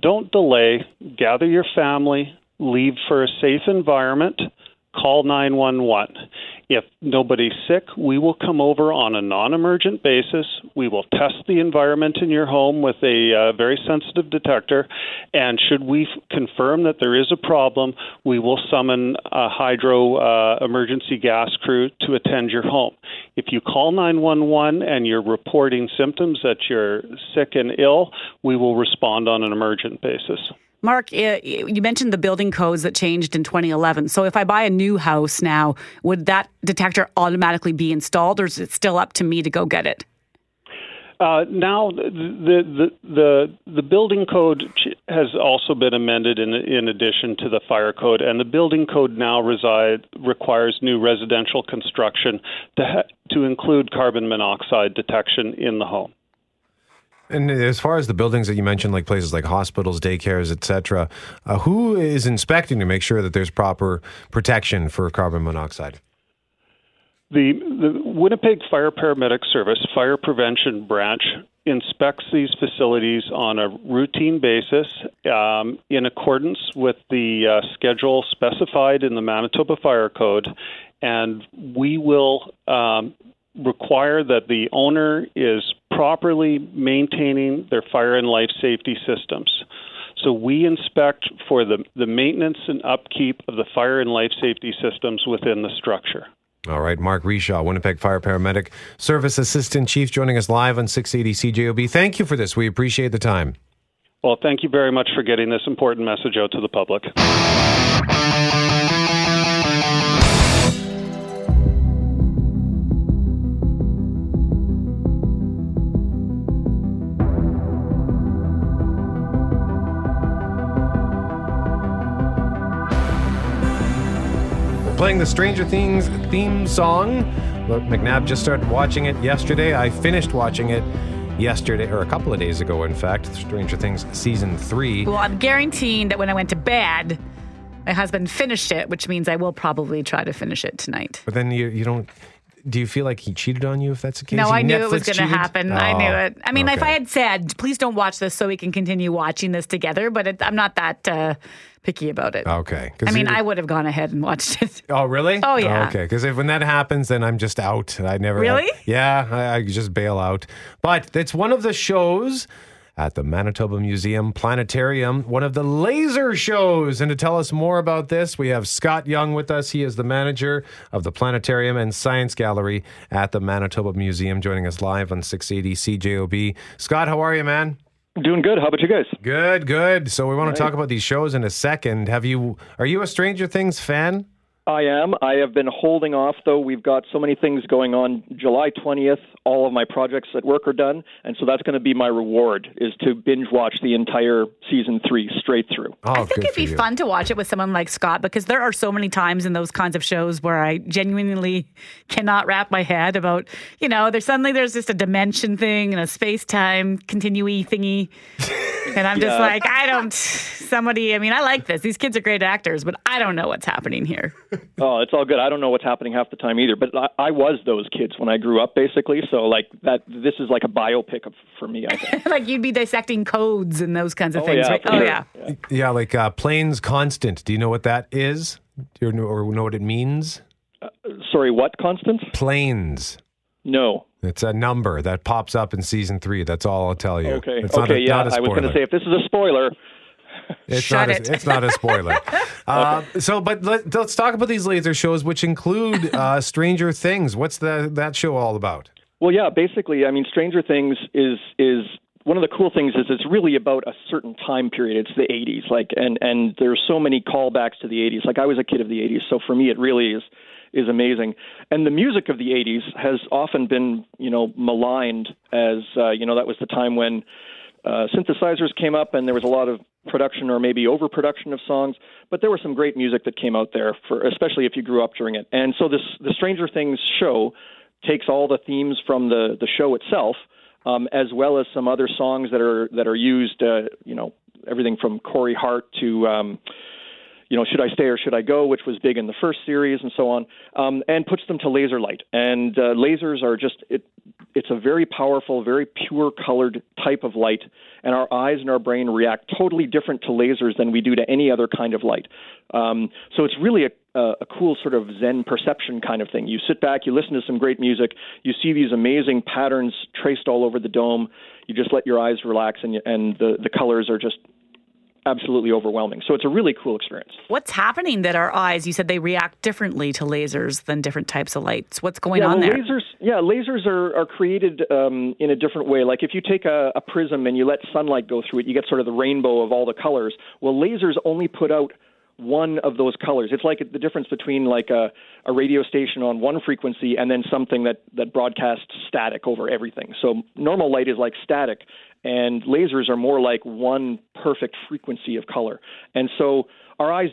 Speaker 21: don't delay, gather your family, leave for a safe environment, call 911. If nobody's sick, we will come over on a non emergent basis. We will test the environment in your home with a uh, very sensitive detector. And should we f- confirm that there is a problem, we will summon a hydro uh, emergency gas crew to attend your home. If you call 911 and you're reporting symptoms that you're sick and ill, we will respond on an emergent basis.
Speaker 3: Mark, you mentioned the building codes that changed in 2011. So if I buy a new house now, would that detector automatically be installed, or is it still up to me to go get it?
Speaker 21: Uh, now the, the the the building code has also been amended in in addition to the fire code, and the building code now reside requires new residential construction to ha- to include carbon monoxide detection in the home.
Speaker 2: And as far as the buildings that you mentioned, like places like hospitals, daycares, etc., uh, who is inspecting to make sure that there's proper protection for carbon monoxide?
Speaker 21: The, the Winnipeg Fire Paramedic Service Fire Prevention Branch inspects these facilities on a routine basis um, in accordance with the uh, schedule specified in the Manitoba Fire Code, and we will um, require that the owner is properly maintaining their fire and life safety systems. So we inspect for the, the maintenance and upkeep of the fire and life safety systems within the structure.
Speaker 2: All right, Mark Reshaw, Winnipeg Fire Paramedic Service Assistant Chief, joining us live on 680 CJOB. Thank you for this. We appreciate the time.
Speaker 21: Well, thank you very much for getting this important message out to the public.
Speaker 2: Playing the Stranger Things theme song. Look, McNab just started watching it yesterday. I finished watching it yesterday, or a couple of days ago, in fact. Stranger Things season three.
Speaker 3: Well, I'm guaranteeing that when I went to bed, my husband finished it, which means I will probably try to finish it tonight.
Speaker 2: But then you you don't. Do you feel like he cheated on you if that's the case?
Speaker 3: No,
Speaker 2: He
Speaker 3: I knew it was going to happen. I knew
Speaker 2: Oh,
Speaker 3: it. I mean, if. I had said, please don't watch this so we can continue watching this together, but it, I'm not that uh, picky about it.
Speaker 2: Okay.
Speaker 3: I mean, I would have gone ahead and watched it. *laughs*
Speaker 2: Oh, really?
Speaker 3: Oh, yeah.
Speaker 2: okay. Because when that happens, then I'm just out. I never.
Speaker 3: Really?
Speaker 2: yeah, I, I just bail out. But it's one of the shows at the Manitoba Museum Planetarium, one of the laser shows. And to tell us more about this, we have Scott Young with us. He is the manager of the Planetarium and Science Gallery at the Manitoba Museum, joining us live on 680 CJOB. Scott, how are you, man?
Speaker 22: Doing good. How about you guys?
Speaker 2: Good, good. So we want to talk about these shows in a second. Have you are you a Stranger Things fan?
Speaker 22: I am. I have been holding off, though. We've got so many things going on. July 20th, all of my projects at work are done, and so that's going to be my reward: is to binge watch the entire season three straight through.
Speaker 2: Oh,
Speaker 3: I think it'd be fun to watch it with someone like Scott because there are so many times in those kinds of shows where I genuinely cannot wrap my head about, you know, there's suddenly there's just a dimension thing and a space time continuity thingy. And I'm just like, I don't, somebody, I mean, I like this. These kids are great actors, but I don't know what's happening here.
Speaker 22: Oh, it's all good. I don't know what's happening half the time either, but I, I was those kids when I grew up, basically. So, like that, this is like a biopic of, for me. I think. *laughs*
Speaker 3: like you'd be dissecting codes and those kinds of
Speaker 22: Oh,
Speaker 3: things,
Speaker 22: yeah,
Speaker 3: right? Oh,
Speaker 22: sure.
Speaker 3: yeah.
Speaker 2: Yeah, like uh, Planck's Constant. Do you know what that is? Do you know, or know what it means?
Speaker 22: Sorry, what constant?
Speaker 2: Planck's.
Speaker 22: No.
Speaker 2: It's a number that pops up in season three. That's all I'll tell you.
Speaker 22: Okay.
Speaker 2: It's not
Speaker 22: okay.
Speaker 2: a,
Speaker 22: yeah,
Speaker 2: not a
Speaker 22: I was going to say if this is a spoiler.
Speaker 2: It's
Speaker 22: Shut
Speaker 2: not.
Speaker 22: it.
Speaker 2: A, it's not a spoiler. *laughs* uh, so, but let, us talk about these laser shows, which include uh, Stranger Things. What's the, that show all about?
Speaker 22: Well, yeah, basically, I mean, Stranger Things is is one of the cool things is it's really about a certain time period. It's the 80s, like, and and there's so many callbacks to the 80s. Like, I was a kid of the 80s, so for me, it really is is amazing. And the music of the 80s has often been, you know, maligned as, uh, you know, that was the time when uh, synthesizers came up and there was a lot of production or maybe overproduction of songs. But there was some great music that came out there for, especially if you grew up during it. And so this the Stranger Things show takes all the themes from the the show itself, um, as well as some other songs that are that are used. Uh, you know, everything from Corey Hart to um, you know, should I stay or should I go, which was big in the first series, and so on, um, and puts them to laser light. And uh, lasers are just it. It's a very powerful, very pure colored type of light, and our eyes and our brain react totally different to lasers than we do to any other kind of light. Um, so it's really a, a, a cool sort of Zen perception kind of thing. You sit back, you listen to some great music, you see these amazing patterns traced all over the dome. You just let your eyes relax, and you, and the the colors are just absolutely overwhelming. So it's a really cool experience.
Speaker 3: What's happening that our eyes, you said they react differently to lasers than different types of lights. What's going
Speaker 22: yeah,
Speaker 3: on
Speaker 22: well,
Speaker 3: there?
Speaker 22: Lasers, yeah, lasers are, are created um, in a different way. Like if you take a, a prism and you let sunlight go through it, you get sort of the rainbow of all the colors. Well, lasers only put out one of those colors. It's like the difference between like a, a radio station on one frequency and then something that, that broadcasts static over everything. So normal light is like static, and lasers are more like one perfect frequency of color. And so our eyes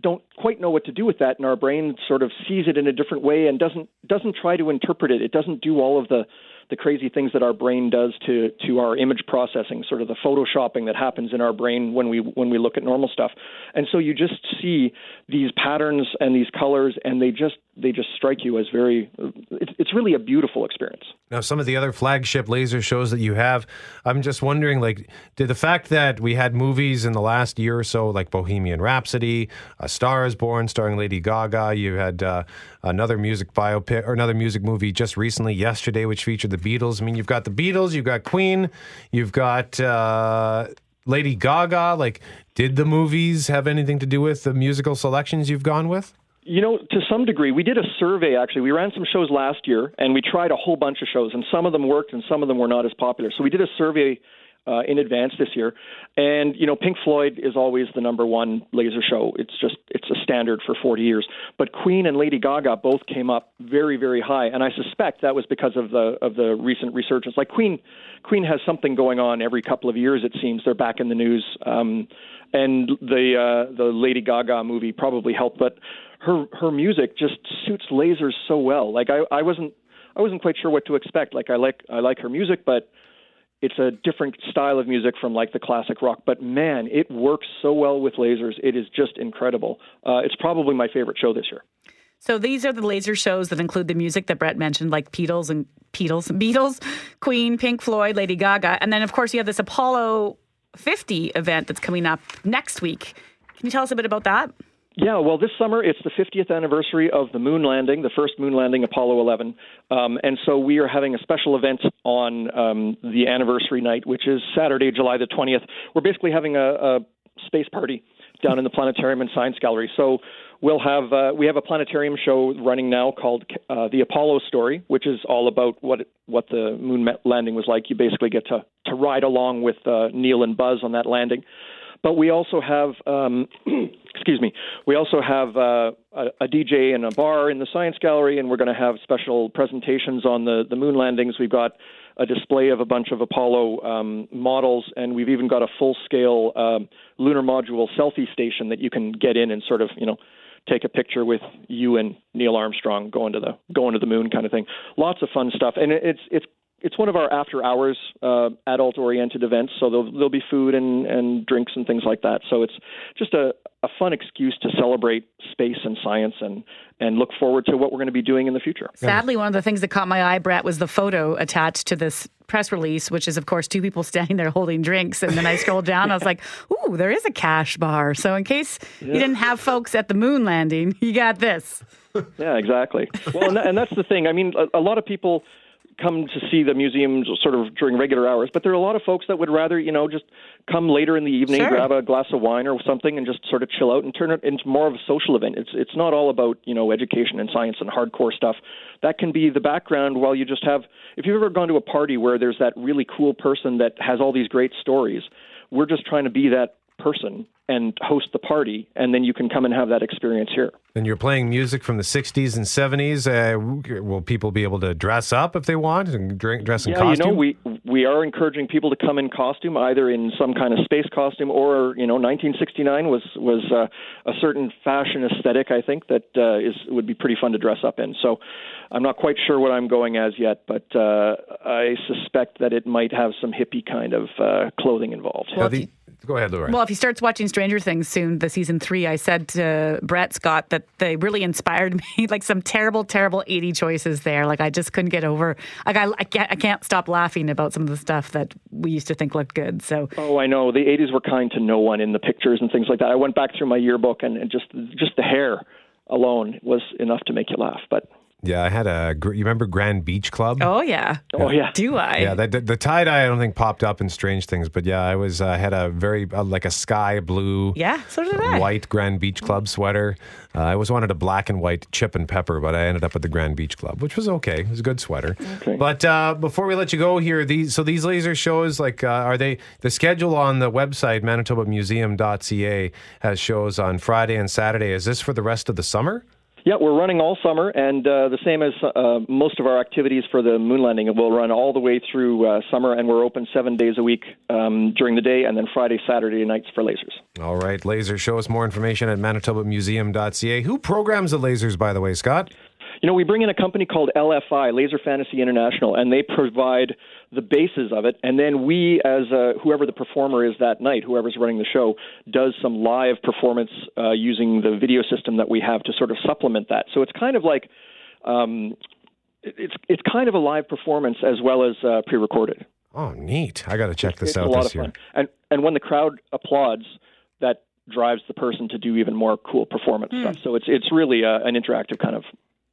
Speaker 22: don't quite know what to do with that and our brain sort of sees it in a different way and doesn't doesn't try to interpret it it doesn't do all of the the crazy things that our brain does to to our image processing sort of the photoshopping that happens in our brain when we when we look at normal stuff and so you just see these patterns and these colors and they just they just strike you as very it's, it's really a beautiful experience
Speaker 2: Now, some of the other flagship laser shows that you have, I'm just wondering, like, did the fact that we had movies in the last year or so, like Bohemian Rhapsody, A Star Is Born, starring Lady Gaga, you had uh, another music biopic or another music movie just recently, yesterday, which featured the Beatles. I mean, you've got the Beatles, you've got Queen, you've got uh, Lady Gaga. Like, did the movies have anything to do with the musical selections you've gone with?
Speaker 22: You know, to some degree, we did a survey actually. We ran some shows last year and we tried a whole bunch of shows, and some of them worked and some of them were not as popular. So we did a survey uh, in advance this year. And, you know, Pink Floyd is always the number one laser show. It's just, it's a standard for 40 years. But Queen and Lady Gaga both came up very, very high. And I suspect that was because of the, of the recent resurgence. Like Queen, Queen has something going on every couple of years, it seems. They're back in the news. Um, and the, uh, the Lady Gaga movie probably helped. But her, her music just suits lasers so well. Like I, I wasn't, I wasn't quite sure what to expect. Like I like, I like her music, but it's a different style of music from like the classic rock, but man, it works so well with lasers. It is just incredible. Uh, it's probably my favorite show this year.
Speaker 3: So these are the laser shows that include the music that Brett mentioned, like Beatles and Beatles, Beatles, Queen, Pink Floyd, Lady Gaga, and then of course you have this Apollo 50 event that's coming up next week. Can you tell us a bit about that?
Speaker 22: Yeah, well, this summer it's the 50th anniversary of the moon landing, the first moon landing, Apollo 11, um, and so we are having a special event on um, the anniversary night, which is Saturday, July the 20th. We're basically having a, a space party down in the planetarium and science gallery. So we'll have uh, we have a planetarium show running now called uh, the Apollo Story, which is all about what it, what the moon landing was like. You basically get to to ride along with uh, Neil and Buzz on that landing. But we also have, um, *clears throat* excuse me, we also have uh, a, a DJ and a bar in the science gallery, and we're going to have special presentations on the the moon landings. We've got a display of a bunch of Apollo um, models, and we've even got a full scale um, lunar module selfie station that you can get in and sort of, you know, take a picture with you and Neil Armstrong going to the going to the moon kind of thing. Lots of fun stuff, and it's it's it's one of our after hours uh, adult oriented events. So there'll, there'll be food and, and drinks and things like that. So it's just a, a fun excuse to celebrate space and science and, and look forward to what we're going to be doing in the future.
Speaker 3: Sadly, one of the things that caught my eye, Brett, was the photo attached to this press release, which is, of course, two people *laughs* standing there holding drinks. And then I scrolled down, I was like, ooh, there is a cash bar. So in case yeah. you didn't have folks at the moon landing, *laughs* you got this.
Speaker 22: yeah, exactly. Well, and, that, and that's the thing. I mean, a, a lot of people come to see the museums sort of during regular hours, but there are a lot of folks that would rather, you know, just come later in the evening,
Speaker 3: sure.
Speaker 22: grab a glass of wine or something, and just sort of chill out and turn it into more of a social event. It's it's not all about you know education and science and hardcore stuff. That can be the background while you just have. If you've ever gone to a party where there's that really cool person that has all these great stories, we're just trying to be that person and host the party, and then you can come and have that experience here.
Speaker 2: And you're playing music from the 60s and 70s. Uh, will people be able to dress up if they want and drink, dress in
Speaker 22: yeah,
Speaker 2: costume?
Speaker 22: you know, we we are encouraging people to come in costume, either in some kind of space costume or you know, 1969 was was uh, a certain fashion aesthetic. I think that uh, is would be pretty fun to dress up in. So. I'm not quite sure what I'm going as yet, but uh, I suspect that it might have some hippie kind of uh, clothing involved.
Speaker 2: Well, the, Go ahead, Laura.
Speaker 3: Well, if he starts watching Stranger Things soon, the season three, I said to Brett Scott that they really inspired *laughs* me. like some terrible, terrible 80 choices there. Like I just couldn't get over. Like I, I can't, I can't stop laughing about some of the stuff that we used to think looked good. So.
Speaker 22: Oh, I know. The 80s were kind to no one in the pictures and things like that. I went back through my yearbook and, and just just the hair alone was enough to make you laugh. But
Speaker 2: yeah, I had a. You remember Grand Beach Club?
Speaker 3: Oh yeah.
Speaker 22: Oh yeah. *laughs*
Speaker 3: Do I?
Speaker 2: Yeah, the, the, the tie dye I don't think popped up in Strange Things, but yeah, I was uh, had a very uh, like a sky blue.
Speaker 3: Yeah, so did I.
Speaker 2: White Grand Beach Club sweater. Uh, I always wanted a black and white chip and pepper, but I ended up at the Grand Beach Club, which was okay. It was a good sweater.
Speaker 22: Okay.
Speaker 2: But uh, before we let you go here, these so these laser shows like uh, are they the schedule on the website manitobamuseum.ca has shows on Friday and Saturday. Is this for the rest of the summer?
Speaker 22: Yeah, we're running all summer, and uh, the same as uh, most of our activities for the moon landing. We'll run all the way through uh, summer, and we're open seven days a week um, during the day, and then Friday, Saturday nights for lasers.
Speaker 2: All right, laser. Show us more information at manitobamuseum.ca. Who programs the lasers, by the way, Scott?
Speaker 22: You know, we bring in a company called LFI, Laser Fantasy International, and they provide the basis of it. And then we, as uh, whoever the performer is that night, whoever's running the show, does some live performance uh, using the video system that we have to sort of supplement that. So it's kind of like um, it's it's kind of a live performance as well as uh, pre-recorded.
Speaker 2: Oh, neat! I got to check this
Speaker 22: it's
Speaker 2: out
Speaker 22: a lot
Speaker 2: this
Speaker 22: of
Speaker 2: year.
Speaker 22: Fun. And and when the crowd applauds, that drives the person to do even more cool performance
Speaker 3: Hmm.
Speaker 22: stuff. So it's it's really uh, an interactive kind of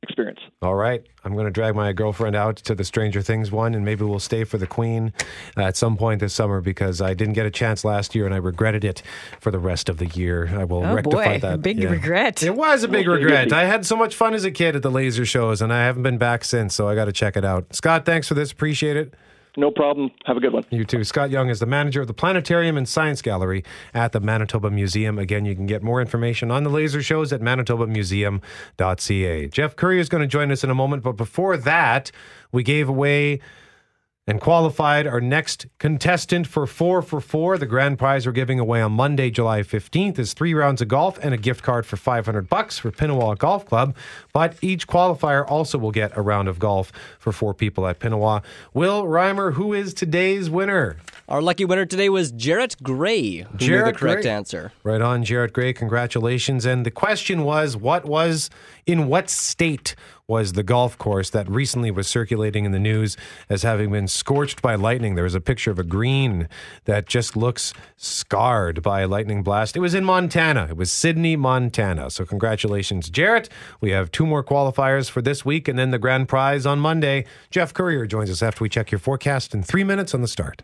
Speaker 22: experience.
Speaker 2: All right. I'm going to drag my girlfriend out to the Stranger Things one, and maybe we'll stay for the Queen uh, at some point this summer because I didn't get a chance last year and I regretted it for the rest of the year. I will
Speaker 3: Oh,
Speaker 2: rectify
Speaker 3: boy,
Speaker 2: that.
Speaker 3: a *laughs* big regret.
Speaker 2: It was a big regret. I had so much fun as a kid at the laser shows, and I haven't been back since, so I got to check it out. Scott, thanks for this. Appreciate it.
Speaker 22: No problem. Have a good one.
Speaker 2: You too. Scott Young is the manager of the Planetarium and Science Gallery at the Manitoba Museum. Again, you can get more information on the laser shows at manitobamuseum.ca. Jeff Curry is going to join us in a moment, but before that, we gave away and qualified our next contestant for four for four. The grand prize we're giving away on Monday, July 15th is three rounds of golf and a gift card for 500 bucks for Pinawa Golf Club. But each qualifier also will get a round of golf for four people at Pinawa. Will Reimer, who is today's winner?
Speaker 13: Our lucky winner today was Jarrett Gray, who knew the correct
Speaker 2: Gray.
Speaker 13: answer.
Speaker 2: Right on, Jarrett Gray. Congratulations. And the question was what was, in what state was the golf course that recently was circulating in the news as having been scorched by lightning? There was a picture of a green that just looks scarred by a lightning blast. It was in Montana. It was Sidney, Montana. So, congratulations, Jarrett. We have two more qualifiers for this week and then the grand prize on Monday. Jeff Courier joins us after we check your forecast in three minutes on the start.